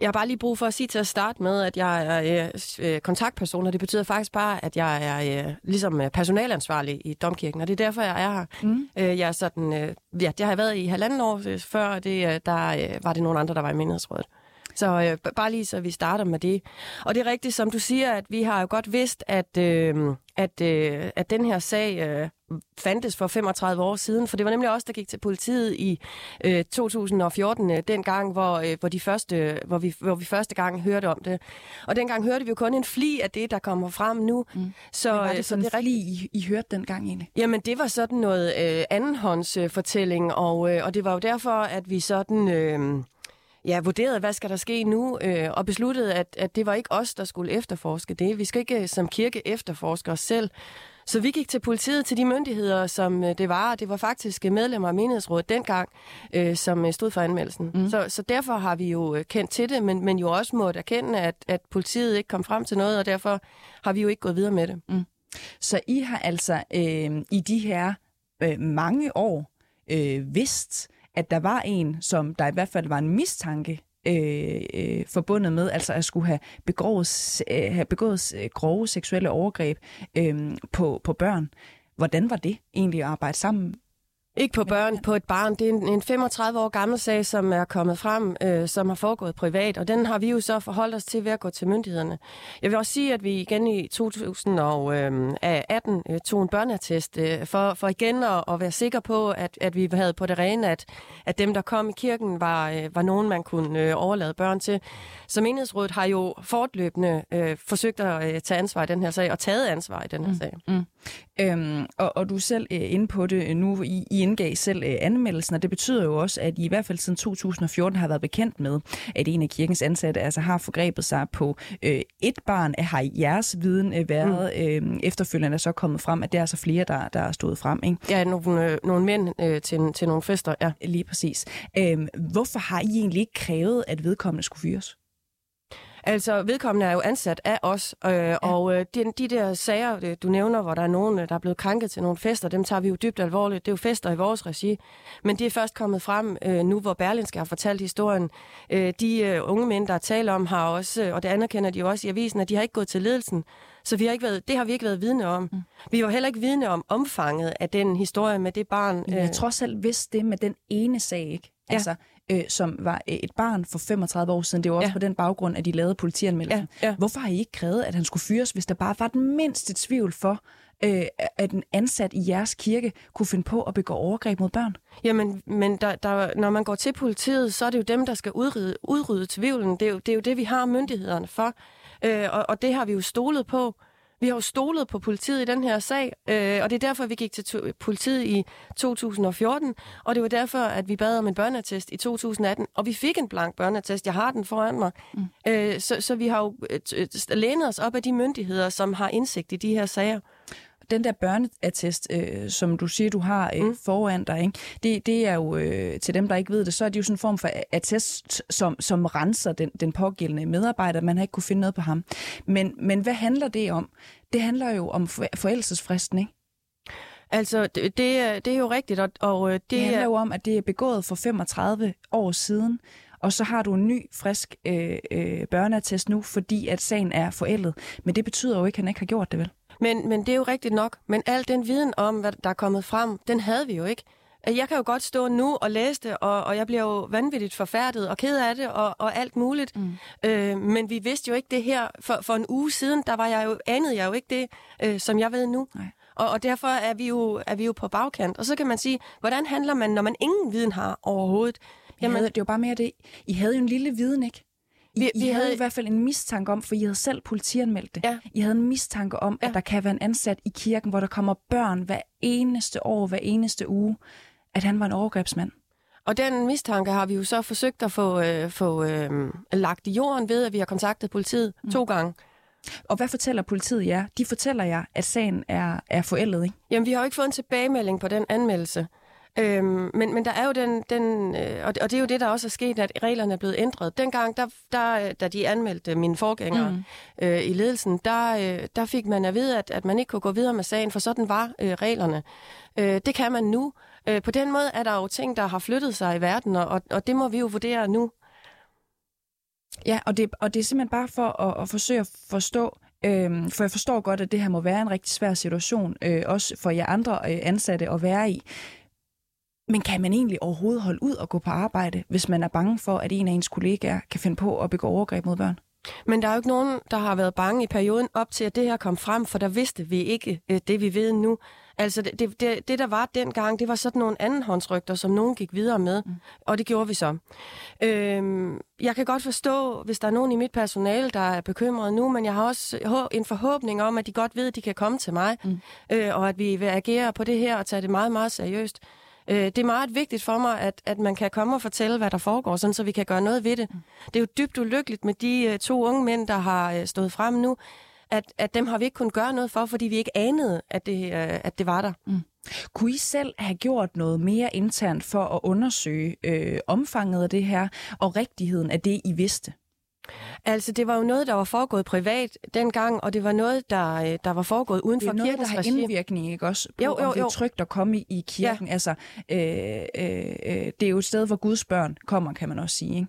Jeg har bare lige brug for at sige til at starte med, at jeg er øh, kontaktperson, og det betyder faktisk bare, at jeg er øh, ligesom personalansvarlig i Domkirken, og det er derfor, jeg er her. Mm. Øh, jeg er sådan, øh, ja, det har jeg været i halvanden år før, det, der øh, var det nogle andre, der var i menighedsrådet. Så øh, bare lige så vi starter med det. Og det er rigtigt, som du siger, at vi har jo godt vidst, at, øh, at, øh, at den her sag øh, fandtes for 35 år siden, for det var nemlig også der gik til politiet i øh, 2014, øh, den gang, hvor, øh, hvor, de første, hvor, vi, hvor vi første gang hørte om det. Og dengang hørte vi jo kun en fli af det, der kommer frem nu. Mm. Så, var det øh, sådan så det en fli, I, I hørte dengang egentlig? Jamen, det var sådan noget øh, andenhåndsfortælling, øh, fortælling, og, øh, og det var jo derfor, at vi sådan... Øh, ja, vurderede, hvad skal der ske nu, øh, og besluttede, at, at det var ikke os, der skulle efterforske det. Vi skal ikke øh, som kirke efterforske os selv. Så vi gik til politiet, til de myndigheder, som øh, det var. Det var faktisk medlemmer af menighedsrådet dengang, øh, som øh, stod for anmeldelsen. Mm. Så, så derfor har vi jo kendt til det, men, men jo også måtte erkende, at, at politiet ikke kom frem til noget, og derfor har vi jo ikke gået videre med det. Mm. Så I har altså øh, i de her øh, mange år øh, vidst, at der var en, som der i hvert fald var en mistanke øh, øh, forbundet med, altså at skulle have begået, øh, have begået øh, grove seksuelle overgreb øh, på, på børn. hvordan var det egentlig at arbejde sammen ikke på børn, på et barn. Det er en, en 35 år gammel sag, som er kommet frem, øh, som har foregået privat, og den har vi jo så forholdt os til ved at gå til myndighederne. Jeg vil også sige, at vi igen i 2018 øh, tog en børneattest øh, for, for igen at, at være sikre på, at, at vi havde på det rene, at, at dem, der kom i kirken, var, øh, var nogen, man kunne øh, overlade børn til. Så menighedsrådet har jo fortløbende øh, forsøgt at øh, tage ansvar i den her sag, og taget ansvar i den her mm. sag. Mm. Øhm, og, og du er selv øh, inde på det nu. I, I indgav selv øh, anmeldelsen, og det betyder jo også, at I i hvert fald siden 2014 har været bekendt med, at en af kirkens ansatte altså har forgrebet sig på øh, et barn. Har jeres viden øh, været mm. øh, efterfølgende er så kommet frem, at det er altså flere, der, der er stået frem, ikke? Ja, nogle, øh, nogle mænd øh, til, til nogle fester, ja. Lige præcis. Øh, hvorfor har I egentlig ikke krævet, at vedkommende skulle fyres? Altså, vedkommende er jo ansat af os, øh, ja. og øh, de, de der sager, øh, du nævner, hvor der er nogen, øh, der er blevet krænket til nogle fester, dem tager vi jo dybt alvorligt. Det er jo fester i vores regi. Men det er først kommet frem øh, nu, hvor Berlinske har fortalt historien. Øh, de øh, unge mænd, der taler om, har også, øh, og det anerkender de jo også i avisen, at de har ikke gået til ledelsen. Så vi har ikke været, det har vi ikke været vidne om. Mm. Vi var heller ikke vidne om omfanget af den historie med det barn. Jeg øh... tror selv vidste det med den ene sag, ikke? Ja. Øh, som var øh, et barn for 35 år siden. Det var også ja. på den baggrund, at de lavede politianmeldelsen. Ja. Ja. Hvorfor har I ikke krævet, at han skulle fyres, hvis der bare var den mindste tvivl for, øh, at en ansat i jeres kirke kunne finde på at begå overgreb mod børn? Jamen, men der, der, når man går til politiet, så er det jo dem, der skal udrydde, udrydde tvivlen. Det er, jo, det er jo det, vi har myndighederne for. Øh, og, og det har vi jo stolet på. Vi har jo stolet på politiet i den her sag, øh, og det er derfor, vi gik til politiet i 2014, og det var derfor, at vi bad om en børneattest i 2018, og vi fik en blank børneattest. Jeg har den foran mig. Mm. Øh, så, så vi har jo øh, lænet os op af de myndigheder, som har indsigt i de her sager den der børneattest, øh, som du siger, du har øh, mm. foran dig, ikke? Det, det er jo, øh, til dem, der ikke ved det, så er det jo sådan en form for attest, som, som renser den, den pågældende medarbejder. Man har ikke kunne finde noget på ham. Men, men hvad handler det om? Det handler jo om forældelsesfristen, ikke? Altså, det, det, er jo rigtigt, og, og øh, det, det handler jo om, at det er begået for 35 år siden, og så har du en ny, frisk øh, øh, børneattest nu, fordi at sagen er forældet. Men det betyder jo ikke, at han ikke har gjort det, vel? Men, men det er jo rigtigt nok. Men al den viden om, hvad der er kommet frem, den havde vi jo ikke. Jeg kan jo godt stå nu og læse det, og, og jeg bliver jo vanvittigt forfærdet og ked af det og, og alt muligt. Mm. Øh, men vi vidste jo ikke det her. For, for en uge siden, der var jeg jo, anede jeg jo ikke det, øh, som jeg ved nu. Nej. Og, og derfor er vi, jo, er vi jo på bagkant. Og så kan man sige, hvordan handler man, når man ingen viden har overhovedet? Jamen, havde, det var bare mere det. I havde jo en lille viden, ikke? I, vi, vi I havde i hvert fald en mistanke om, for I havde selv politianmeldt det. Ja. I havde en mistanke om, ja. at der kan være en ansat i kirken, hvor der kommer børn hver eneste år, hver eneste uge, at han var en overgrebsmand. Og den mistanke har vi jo så forsøgt at få, øh, få øh, lagt i jorden ved, at vi har kontaktet politiet mm. to gange. Og hvad fortæller politiet jer? De fortæller jer, at sagen er, er forældet, ikke? Jamen, vi har jo ikke fået en tilbagemelding på den anmeldelse. Øhm, men, men der er jo den, den øh, og, det, og det er jo det, der også er sket, at reglerne er blevet ændret. Dengang, der, der, da de anmeldte mine forgængere mm. øh, i ledelsen, der, øh, der fik man at vide, at, at man ikke kunne gå videre med sagen, for sådan var øh, reglerne. Øh, det kan man nu. Øh, på den måde er der jo ting, der har flyttet sig i verden, og, og det må vi jo vurdere nu. Ja, og det, og det er simpelthen bare for at, at forsøge at forstå, Øhm, for jeg forstår godt, at det her må være en rigtig svær situation, øh, også for jer andre øh, ansatte at være i. Men kan man egentlig overhovedet holde ud og gå på arbejde, hvis man er bange for, at en af ens kollegaer kan finde på at begå overgreb mod børn? Men der er jo ikke nogen, der har været bange i perioden op til, at det her kom frem, for der vidste vi ikke øh, det, vi ved nu. Altså, det, det, det, der var dengang, det var sådan nogle andenhåndsrygter, som nogen gik videre med, mm. og det gjorde vi så. Øhm, jeg kan godt forstå, hvis der er nogen i mit personale, der er bekymret nu, men jeg har også en forhåbning om, at de godt ved, at de kan komme til mig, mm. øh, og at vi vil agere på det her og tage det meget, meget seriøst. Øh, det er meget vigtigt for mig, at, at man kan komme og fortælle, hvad der foregår, sådan, så vi kan gøre noget ved det. Mm. Det er jo dybt ulykkeligt med de uh, to unge mænd, der har uh, stået frem nu, at, at dem har vi ikke kunnet gøre noget for, fordi vi ikke anede, at det, uh, at det var der. Mm. Kunne I selv have gjort noget mere internt for at undersøge øh, omfanget af det her, og rigtigheden af det, I vidste? Altså, det var jo noget, der var foregået privat dengang, og det var noget, der, øh, der var foregået uden for kirkens regi. Det er noget, der har indvirkning, ikke også? På, jo, jo, jo. Om det er trygt at komme i, i kirken. Ja. Altså, øh, øh, øh, det er jo et sted, hvor Guds børn kommer, kan man også sige. Ikke?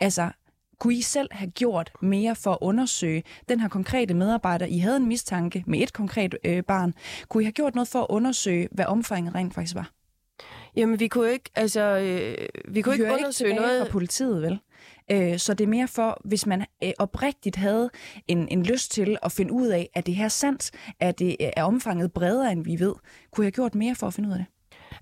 Altså, Kunne I selv have gjort mere for at undersøge den her konkrete medarbejder? I havde en mistanke med et konkret øh, barn. Kunne I have gjort noget for at undersøge, hvad omfanget rent faktisk var? Jamen, vi kunne ikke, altså, øh, vi kunne I ikke undersøge ikke noget. fra politiet, vel? Øh, så det er mere for, hvis man øh, oprigtigt havde en, en lyst til at finde ud af, at det her er sandt, at det er omfanget bredere, end vi ved. Kunne jeg have gjort mere for at finde ud af det?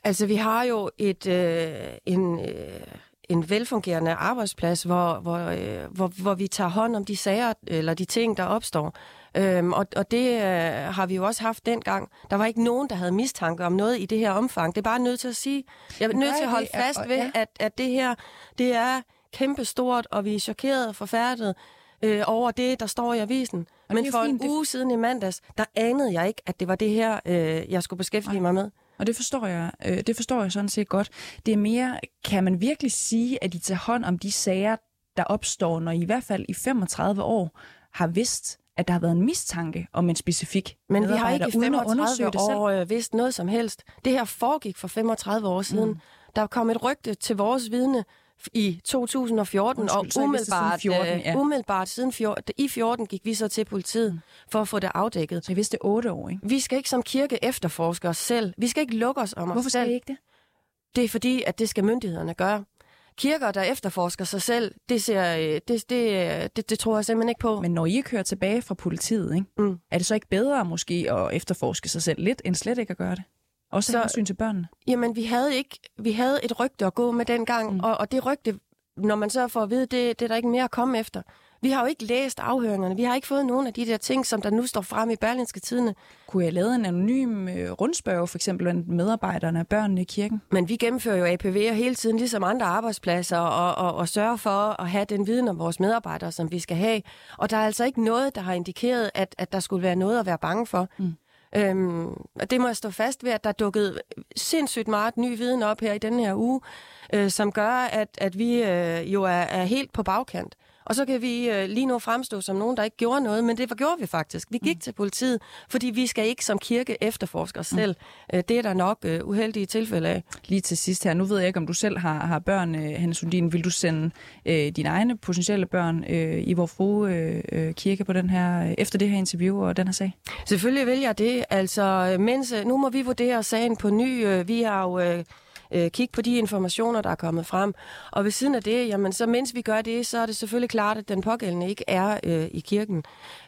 Altså, vi har jo et, øh, en, øh, en velfungerende arbejdsplads, hvor, hvor, øh, hvor, hvor vi tager hånd om de sager, eller de ting, der opstår. Øhm, og, og det øh, har vi jo også haft dengang. Der var ikke nogen, der havde mistanke om noget i det her omfang. Det er bare nødt til at sige. Jeg er nødt til at holde fast ved, at, at det her, det er kæmpestort, og vi er chokeret og forfærdet øh, over det, der står i avisen. er Men for fint, en det- uge siden i mandags, der anede jeg ikke, at det var det her, øh, jeg skulle beskæftige mig med. Og det forstår jeg, øh, det forstår jeg sådan set godt. Det er mere, kan man virkelig sige, at I tager hånd om de sager, der opstår, når I i hvert fald i 35 år har vidst, at der har været en mistanke om en specifik Men vi har ikke i uden at undersøge 35 det selv. år øh, vidst noget som helst. Det her foregik for 35 år siden. Mm. Der kom et rygte til vores vidne i 2014, Undskyld, og vidste siden umiddelbart, 14, øh, ja. umiddelbart siden 14, i 14 gik vi så til politiet mm. for at få det afdækket. Så I vidste 8 år, ikke? Vi skal ikke som kirke efterforske os selv. Vi skal ikke lukke os om Hvorfor os skal selv. I ikke det? Det er fordi, at det skal myndighederne gøre. Kirker, der efterforsker sig selv, det, ser, øh, det, det, øh, det, det tror jeg simpelthen ikke på. Men når I kører tilbage fra politiet, ikke? Mm. er det så ikke bedre måske at efterforske sig selv lidt, end slet ikke at gøre det? Også Så- hensyn til børnene. Jamen, vi havde ikke, vi havde et rygte at gå med dengang, mm. og, og det rygte, når man så får at vide, det, det er der ikke mere at komme efter. Vi har jo ikke læst afhøringerne. Vi har ikke fået nogen af de der ting, som der nu står frem i Berlinske Tidene. Kunne jeg lave en anonym øh, rundspørg, for eksempel blandt medarbejderne og børnene i kirken? Men vi gennemfører jo APV'er hele tiden, ligesom andre arbejdspladser, og, og, og sørger for at have den viden om vores medarbejdere, som vi skal have. Og der er altså ikke noget, der har indikeret, at, at der skulle være noget at være bange for. Mm. Øhm, og det må jeg stå fast ved, at der er dukket sindssygt meget ny viden op her i denne her uge, øh, som gør, at, at vi øh, jo er, er helt på bagkant. Og så kan vi øh, lige nu fremstå som nogen, der ikke gjorde noget, men det var, gjorde vi faktisk. Vi gik mm. til politiet, fordi vi skal ikke som kirke efterforske os selv. Mm. Det er der nok øh, uheldige tilfælde af. Lige til sidst her, nu ved jeg ikke, om du selv har, har børn, øh, Hanne Sundin. Vil du sende øh, dine egne potentielle børn øh, i vor frue øh, kirke på den her, øh, efter det her interview og den her sag? Selvfølgelig vil jeg det. Altså, mens, nu må vi vurdere sagen på ny. Vi har jo øh, øh, kigge på de informationer, der er kommet frem. Og ved siden af det, jamen, så mens vi gør det, så er det selvfølgelig klart, at den pågældende ikke er øh, i kirken.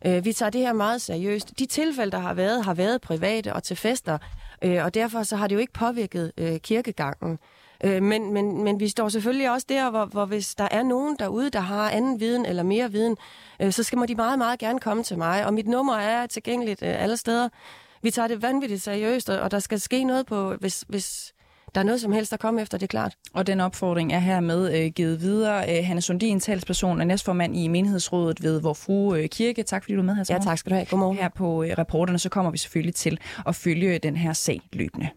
Øh, vi tager det her meget seriøst. De tilfælde, der har været, har været private og til fester, øh, og derfor så har det jo ikke påvirket øh, kirkegangen. Øh, men, men, men vi står selvfølgelig også der, hvor, hvor hvis der er nogen derude, der har anden viden eller mere viden, øh, så skal må de meget, meget gerne komme til mig. Og mit nummer er tilgængeligt øh, alle steder. Vi tager det vanvittigt seriøst, og og der skal ske noget på, hvis, hvis der er noget som helst, der kommer efter, det er klart. Og den opfordring er hermed øh, givet videre. Øh, Hanne Sundin, talsperson og næstformand i menighedsrådet ved Vor Frue øh, Kirke. Tak fordi du er med her Ja, tak skal du have. Godmorgen. Her på øh, reporterne, så kommer vi selvfølgelig til at følge den her sag løbende.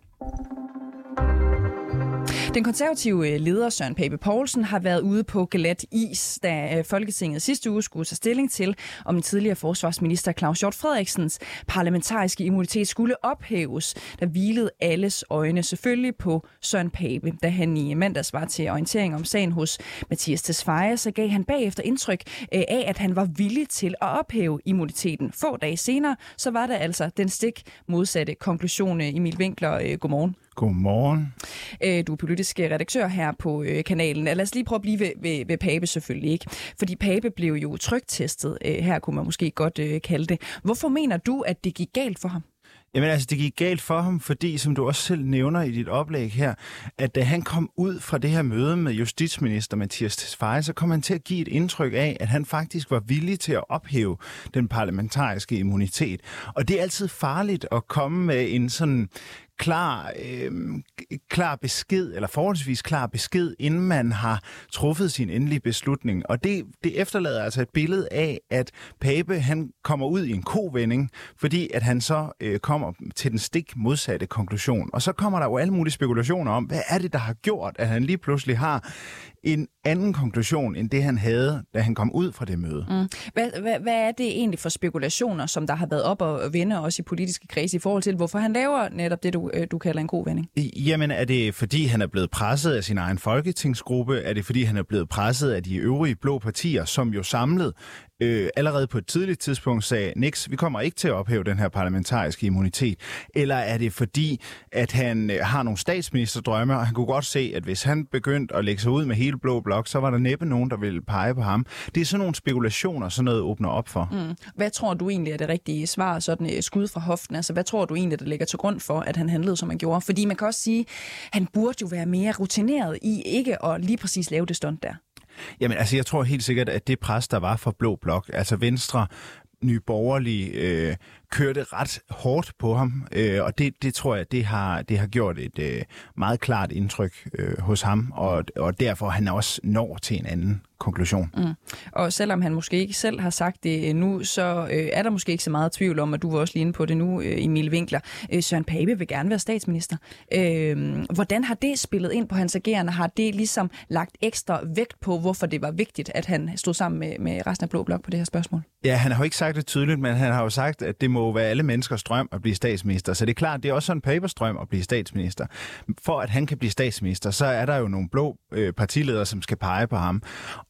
Den konservative øh, leder Søren Pape Poulsen har været ude på glat is, da øh, Folketinget sidste uge skulle tage stilling til, om den tidligere forsvarsminister Claus Hjort Frederiksens parlamentariske immunitet skulle ophæves. Der hvilede alles øjne selvfølgelig på Søren Pape. Da han i mandags var til orientering om sagen hos Mathias Tesfaye, så gav han bagefter indtryk øh, af, at han var villig til at ophæve immuniteten. Få dage senere, så var der altså den stik modsatte konklusion. Emil Winkler, godmorgen. Godmorgen. Øh, Du er politisk redaktør her på øh, kanalen. Lad os lige prøve at blive ved, ved, ved Pape selvfølgelig ikke. Fordi Pape blev jo trygtestet. Øh, Her kunne man måske godt øh, kalde det. Hvorfor mener du, at det gik galt for ham? Jamen altså, det gik galt for ham, fordi, som du også selv nævner i dit oplæg her, at da han kom ud fra det her møde med justitsminister Mathias Tesfaye, så kom han til at give et indtryk af, at han faktisk var villig til at ophæve den parlamentariske immunitet. Og det er altid farligt at komme med en sådan klar, øh, klar besked, eller forholdsvis klar besked, inden man har truffet sin endelige beslutning. Og det, det efterlader altså et billede af, at Pape han kommer ud i en kovending, fordi at han så øh, kommer til den stik modsatte konklusion. Og så kommer der jo alle mulige spekulationer om, hvad er det, der har gjort, at han lige pludselig har en anden konklusion, end det han havde, da han kom ud fra det møde. Mm. Hvad, hvad, hvad er det egentlig for spekulationer, som der har været op og vende også i politiske kredse i forhold til, hvorfor han laver netop det, du du, øh, du kalder en god vending? Jamen, er det fordi, han er blevet presset af sin egen folketingsgruppe? Er det fordi, han er blevet presset af de øvrige blå partier, som jo samlet øh, allerede på et tidligt tidspunkt sagde, niks, vi kommer ikke til at ophæve den her parlamentariske immunitet? Eller er det fordi, at han øh, har nogle statsministerdrømme, og han kunne godt se, at hvis han begyndte at lægge sig ud med hele blå blok, så var der næppe nogen, der ville pege på ham. Det er sådan nogle spekulationer, sådan noget åbner op for. Mm. Hvad tror du egentlig er det rigtige svar, sådan et skud fra hoften? Altså, hvad tror du egentlig, der ligger til grund for, at han handlede, som han gjorde? Fordi man kan også sige, han burde jo være mere rutineret i ikke at lige præcis lave det stunt der. Jamen, altså, jeg tror helt sikkert, at det pres, der var for Blå Blok, altså Venstre, Nye Borgerlige, øh, kørte ret hårdt på ham, øh, og det, det tror jeg, det har, det har gjort et øh, meget klart indtryk øh, hos ham, og, og derfor han også når til en anden konklusion. Mm. Og selvom han måske ikke selv har sagt det nu, så øh, er der måske ikke så meget tvivl om, at du var også lige inde på det nu, øh, Emil Winkler. Øh, Søren Pape vil gerne være statsminister. Øh, hvordan har det spillet ind på hans agerende? Har det ligesom lagt ekstra vægt på, hvorfor det var vigtigt, at han stod sammen med, med resten af Blå Blok på det her spørgsmål? Ja, han har jo ikke sagt det tydeligt, men han har jo sagt, at det må være alle menneskers drøm at blive statsminister. Så det er klart, det er også sådan Papers drøm at blive statsminister. For at han kan blive statsminister, så er der jo nogle blå øh, partiledere, som skal pege på ham.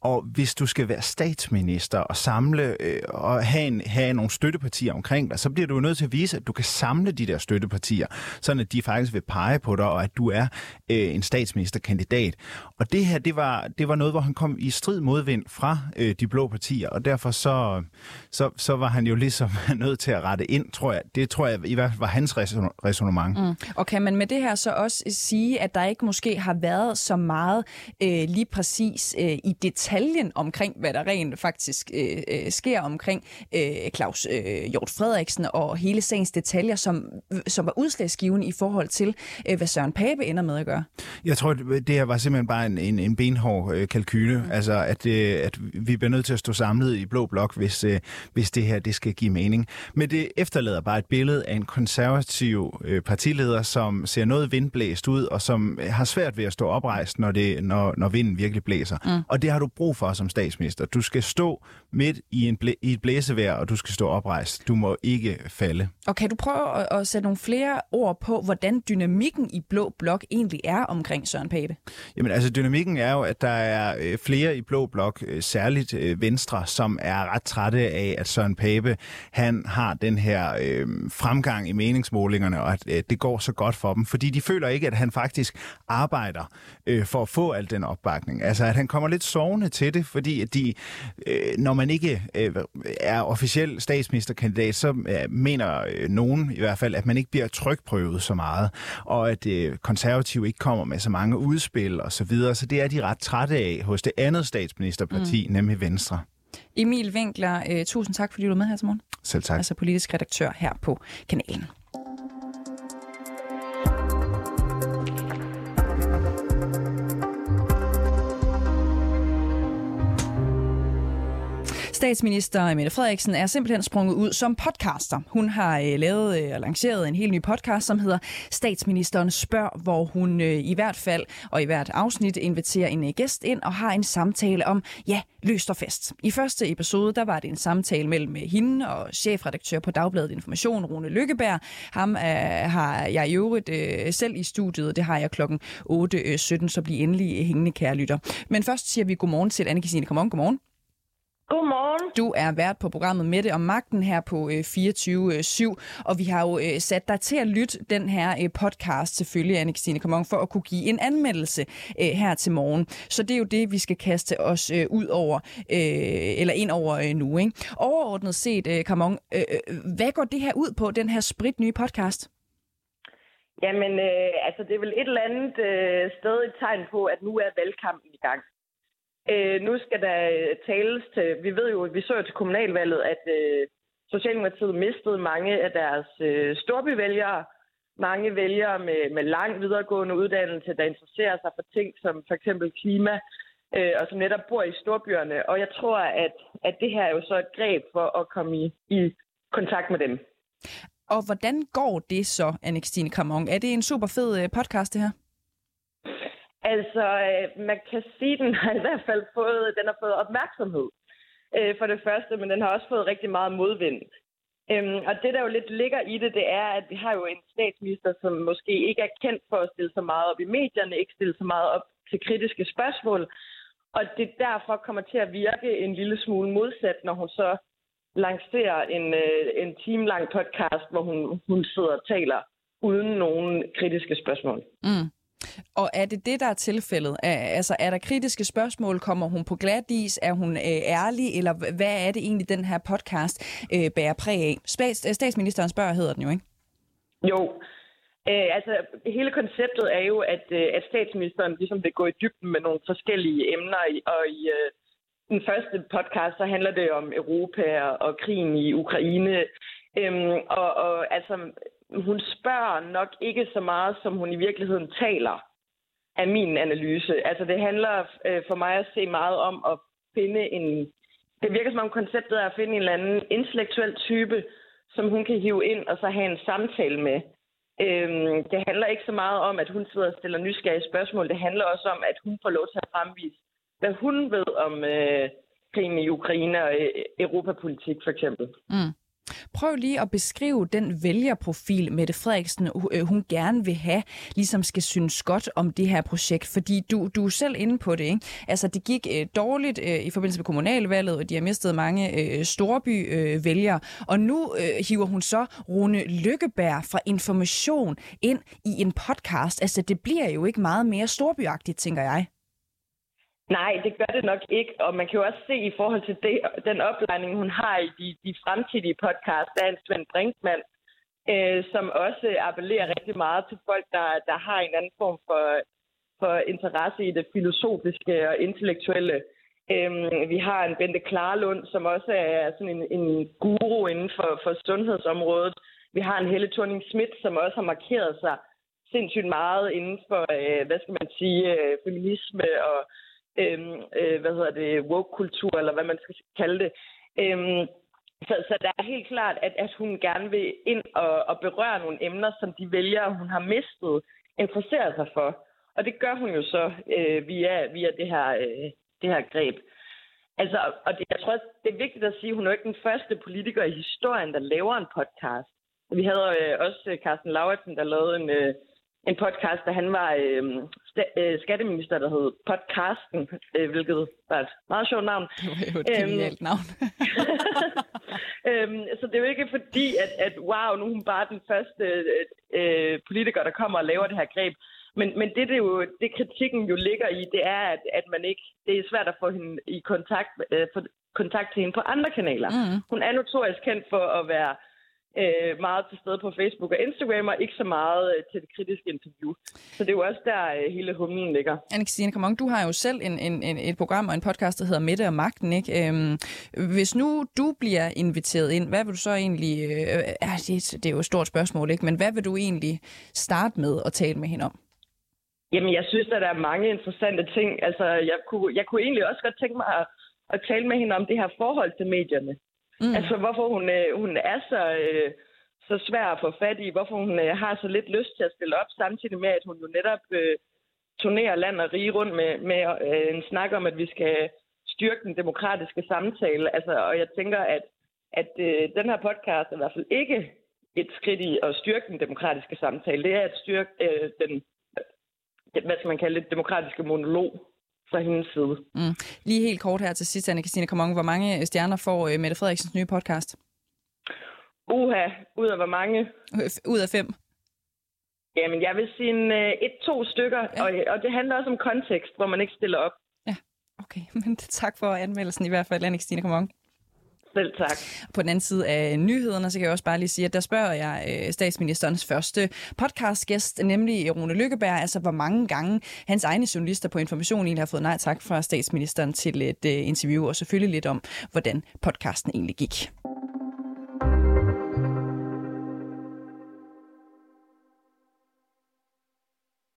Og hvis du skal være statsminister og samle øh, og have, en, have nogle støttepartier omkring dig, så bliver du jo nødt til at vise, at du kan samle de der støttepartier, sådan at de faktisk vil pege på dig, og at du er øh, en statsministerkandidat. Og det her, det var, det var noget, hvor han kom i strid modvind fra øh, de blå partier, og derfor så, så, så var han jo ligesom nødt til at rette ind, tror jeg. Det tror jeg i hvert fald var hans resonemang. Mm. Og kan man med det her så også sige, at der ikke måske har været så meget øh, lige præcis øh, i detaljen omkring, hvad der rent faktisk øh, øh, sker omkring øh, Claus øh, Hjort Frederiksen og hele sagens detaljer, som, som var udslagsgivende i forhold til, øh, hvad Søren Pape ender med at gøre? Jeg tror, det her var simpelthen bare en, en, en benhård øh, kalkyle. Mm. Altså, at, øh, at vi bliver nødt til at stå samlet i blå blok, hvis, øh, hvis det her det skal give mening. Men det efterlader bare et billede af en konservativ øh, partileder, som ser noget vindblæst ud, og som har svært ved at stå oprejst, når, det, når, når vinden virkelig blæser. Mm. Og det har du brug for som statsminister. Du skal stå midt i, en blæ- i et blæsevejr, og du skal stå oprejst. Du må ikke falde. Og kan du prøve at, at sætte nogle flere ord på, hvordan dynamikken i Blå Blok egentlig er omkring Søren Pape? Jamen altså, dynamikken er jo, at der er øh, flere i Blå Blok, øh, særligt øh, Venstre, som er ret trætte af, at Søren Pape, han har den her øh, fremgang i meningsmålingerne, og at øh, det går så godt for dem, fordi de føler ikke, at han faktisk arbejder øh, for at få al den opbakning. Altså, at han kommer lidt sovende til det, fordi at de, øh, når man ikke øh, er officiel statsministerkandidat, så øh, mener øh, nogen i hvert fald, at man ikke bliver trykprøvet så meget, og at øh, konservative ikke kommer med så mange udspil og så videre. Så det er de ret trætte af hos det andet statsministerparti, mm. nemlig Venstre. Emil Winkler, øh, tusind tak, fordi du var med her til morgen. Selv tak. Altså politisk redaktør her på kanalen. Statsminister Mette Frederiksen er simpelthen sprunget ud som podcaster. Hun har øh, lavet øh, og lanceret en helt ny podcast, som hedder Statsministeren spørg, hvor hun øh, i hvert fald og i hvert afsnit inviterer en øh, gæst ind og har en samtale om, ja, løst og fest. I første episode, der var det en samtale mellem øh, hende og chefredaktør på Dagbladet Information, Rune Lykkeberg. Ham øh, har jeg i øvrigt øh, selv i studiet. Det har jeg klokken 8.17, øh, så bliv endelig øh, hængende, kære lytter. Men først siger vi godmorgen til Anne-Christine. Godmorgen, godmorgen. Godmorgen. Du er vært på programmet Mette om magten her på 24-7, øh, og vi har jo øh, sat dig til at lytte den her øh, podcast selvfølgelig, Anne-Christine Kamon, for at kunne give en anmeldelse her til morgen. Så det er jo det, vi skal kaste os ud over, eller ind over nu. Ikke? Overordnet set, Kamon, hvad går det her ud på, den her sprit nye podcast? Jamen, øh, altså det er vel et eller andet øh, sted et tegn på, at nu er valgkampen i gang. Øh, nu skal der øh, tales til, vi ved jo, vi så jo til kommunalvalget, at øh, Socialdemokratiet mistede mange af deres øh, storbyvælgere, mange vælgere med, med lang videregående uddannelse, der interesserer sig for ting som for eksempel klima, øh, og som netop bor i storbyerne. Og jeg tror, at, at det her er jo så et greb for at komme i, i kontakt med dem. Og hvordan går det så, Anne-Christine Kramon? Er det en super fed øh, podcast, det her? Altså, øh, man kan sige, at den har i hvert fald fået, den har fået opmærksomhed øh, for det første, men den har også fået rigtig meget modvind. Øhm, og det, der jo lidt ligger i det, det er, at vi har jo en statsminister, som måske ikke er kendt for at stille så meget op i medierne, ikke stille så meget op til kritiske spørgsmål, og det derfor kommer til at virke en lille smule modsat, når hun så lancerer en, øh, en timelang podcast, hvor hun, hun sidder og taler uden nogen kritiske spørgsmål. Mm. Og er det det, der er tilfældet? Altså, er der kritiske spørgsmål? Kommer hun på glat is? Er hun øh, ærlig? Eller hvad er det egentlig, den her podcast øh, bærer præg af? Stats, øh, statsministeren spørger, hedder den jo, ikke? Jo. Øh, altså, hele konceptet er jo, at, øh, at statsministeren ligesom vil gå i dybden med nogle forskellige emner. Og i øh, den første podcast, så handler det om Europa og, og krigen i Ukraine. Øhm, og, og altså, hun spørger nok ikke så meget, som hun i virkeligheden taler af min analyse. Altså det handler øh, for mig at se meget om at finde en... Det virker som om konceptet er at finde en eller anden intellektuel type, som hun kan hive ind og så have en samtale med. Øhm, det handler ikke så meget om, at hun sidder og stiller nysgerrige spørgsmål. Det handler også om, at hun får lov til at fremvise, hvad hun ved om øh, krigen i Ukraine og øh, europapolitik for eksempel. Mm. Prøv lige at beskrive den vælgerprofil, Mette Frederiksen øh, hun gerne vil have, ligesom skal synes godt om det her projekt. Fordi du, du er selv inde på det, ikke? Altså, det gik øh, dårligt øh, i forbindelse med kommunalvalget, og de har mistet mange øh, storby-vælgere. Øh, og nu øh, hiver hun så Rune Lykkeberg fra Information ind i en podcast. Altså, det bliver jo ikke meget mere storbyagtigt, tænker jeg. Nej, det gør det nok ikke, og man kan jo også se i forhold til det, den oplejning, hun har i de, de fremtidige podcasts, der er en Svend Brinkmann, øh, som også appellerer rigtig meget til folk, der, der har en anden form for, for interesse i det filosofiske og intellektuelle. Øhm, vi har en Bente Klarlund, som også er sådan en, en guru inden for, for sundhedsområdet. Vi har en Helle thorning Schmidt, som også har markeret sig sindssygt meget inden for, øh, hvad skal man sige, øh, feminisme og øh, øh, hvad hedder det, woke-kultur, eller hvad man skal kalde det. Øh, så, så der er helt klart, at, at hun gerne vil ind og, og berøre nogle emner, som de vælgere, hun har mistet, interesserer sig for. Og det gør hun jo så øh, via, via det, her, øh, det her greb. Altså, og det, jeg tror, det er vigtigt at sige, at hun er ikke den første politiker i historien, der laver en podcast. Vi havde øh, også Carsten Lauritsen, der lavede en, øh, en podcast, da han var øh, st- øh, skatteminister, der hed Podcasten, øh, hvilket var et meget sjovt navn. Det var jo et øhm, genialt navn. øhm, så det er jo ikke fordi, at, at wow, nu er hun bare den første øh, politiker, der kommer og laver det her greb. Men, men det, det, jo, det kritikken jo ligger i, det er, at, at man ikke, det er svært at få hende i kontakt, øh, få kontakt til hende på andre kanaler. Mm. Hun er notorisk kendt for at være øh, meget til stede på Facebook og Instagram, og ikke så meget øh, til det kritiske interview. Så det er jo også der, øh, hele humlen ligger. Anne-Christine Kamong, du har jo selv en, en, en, et program og en podcast, der hedder Mette og Magten. Ikke? Øhm, hvis nu du bliver inviteret ind, hvad vil du så egentlig... Øh, øh, det, det er jo et stort spørgsmål, ikke? men hvad vil du egentlig starte med at tale med hende om? Jamen, jeg synes, at der er mange interessante ting. Altså, jeg kunne, jeg kunne egentlig også godt tænke mig at, at tale med hende om det her forhold til medierne. Mm. Altså, hvorfor hun, øh, hun er så, øh, så svær at få fat i, hvorfor hun øh, har så lidt lyst til at stille op, samtidig med, at hun jo netop øh, turnerer land og rige rundt med, med øh, en snak om, at vi skal styrke den demokratiske samtale. Altså, og jeg tænker, at, at øh, den her podcast er i hvert fald ikke et skridt i at styrke den demokratiske samtale. Det er at styrke øh, den, hvad skal man kalde det, demokratiske monolog fra hendes side. Mm. Lige helt kort her til sidst, Anne-Christine Kamong. Hvor mange stjerner får uh, Mette Frederiksens nye podcast? Uha, ud af hvor mange? Ud af fem. Jamen, jeg vil sige en, uh, et-to stykker, ja. og, og det handler også om kontekst, hvor man ikke stiller op. Ja, okay. Men tak for anmeldelsen i hvert fald, Anne-Christine Kamong. Selv tak. På den anden side af nyhederne, så kan jeg også bare lige sige, at der spørger jeg øh, statsministerens første podcastgæst, nemlig Rune Lykkeberg, altså hvor mange gange hans egne journalister på Information egentlig har fået nej tak fra statsministeren til et øh, interview, og selvfølgelig lidt om, hvordan podcasten egentlig gik.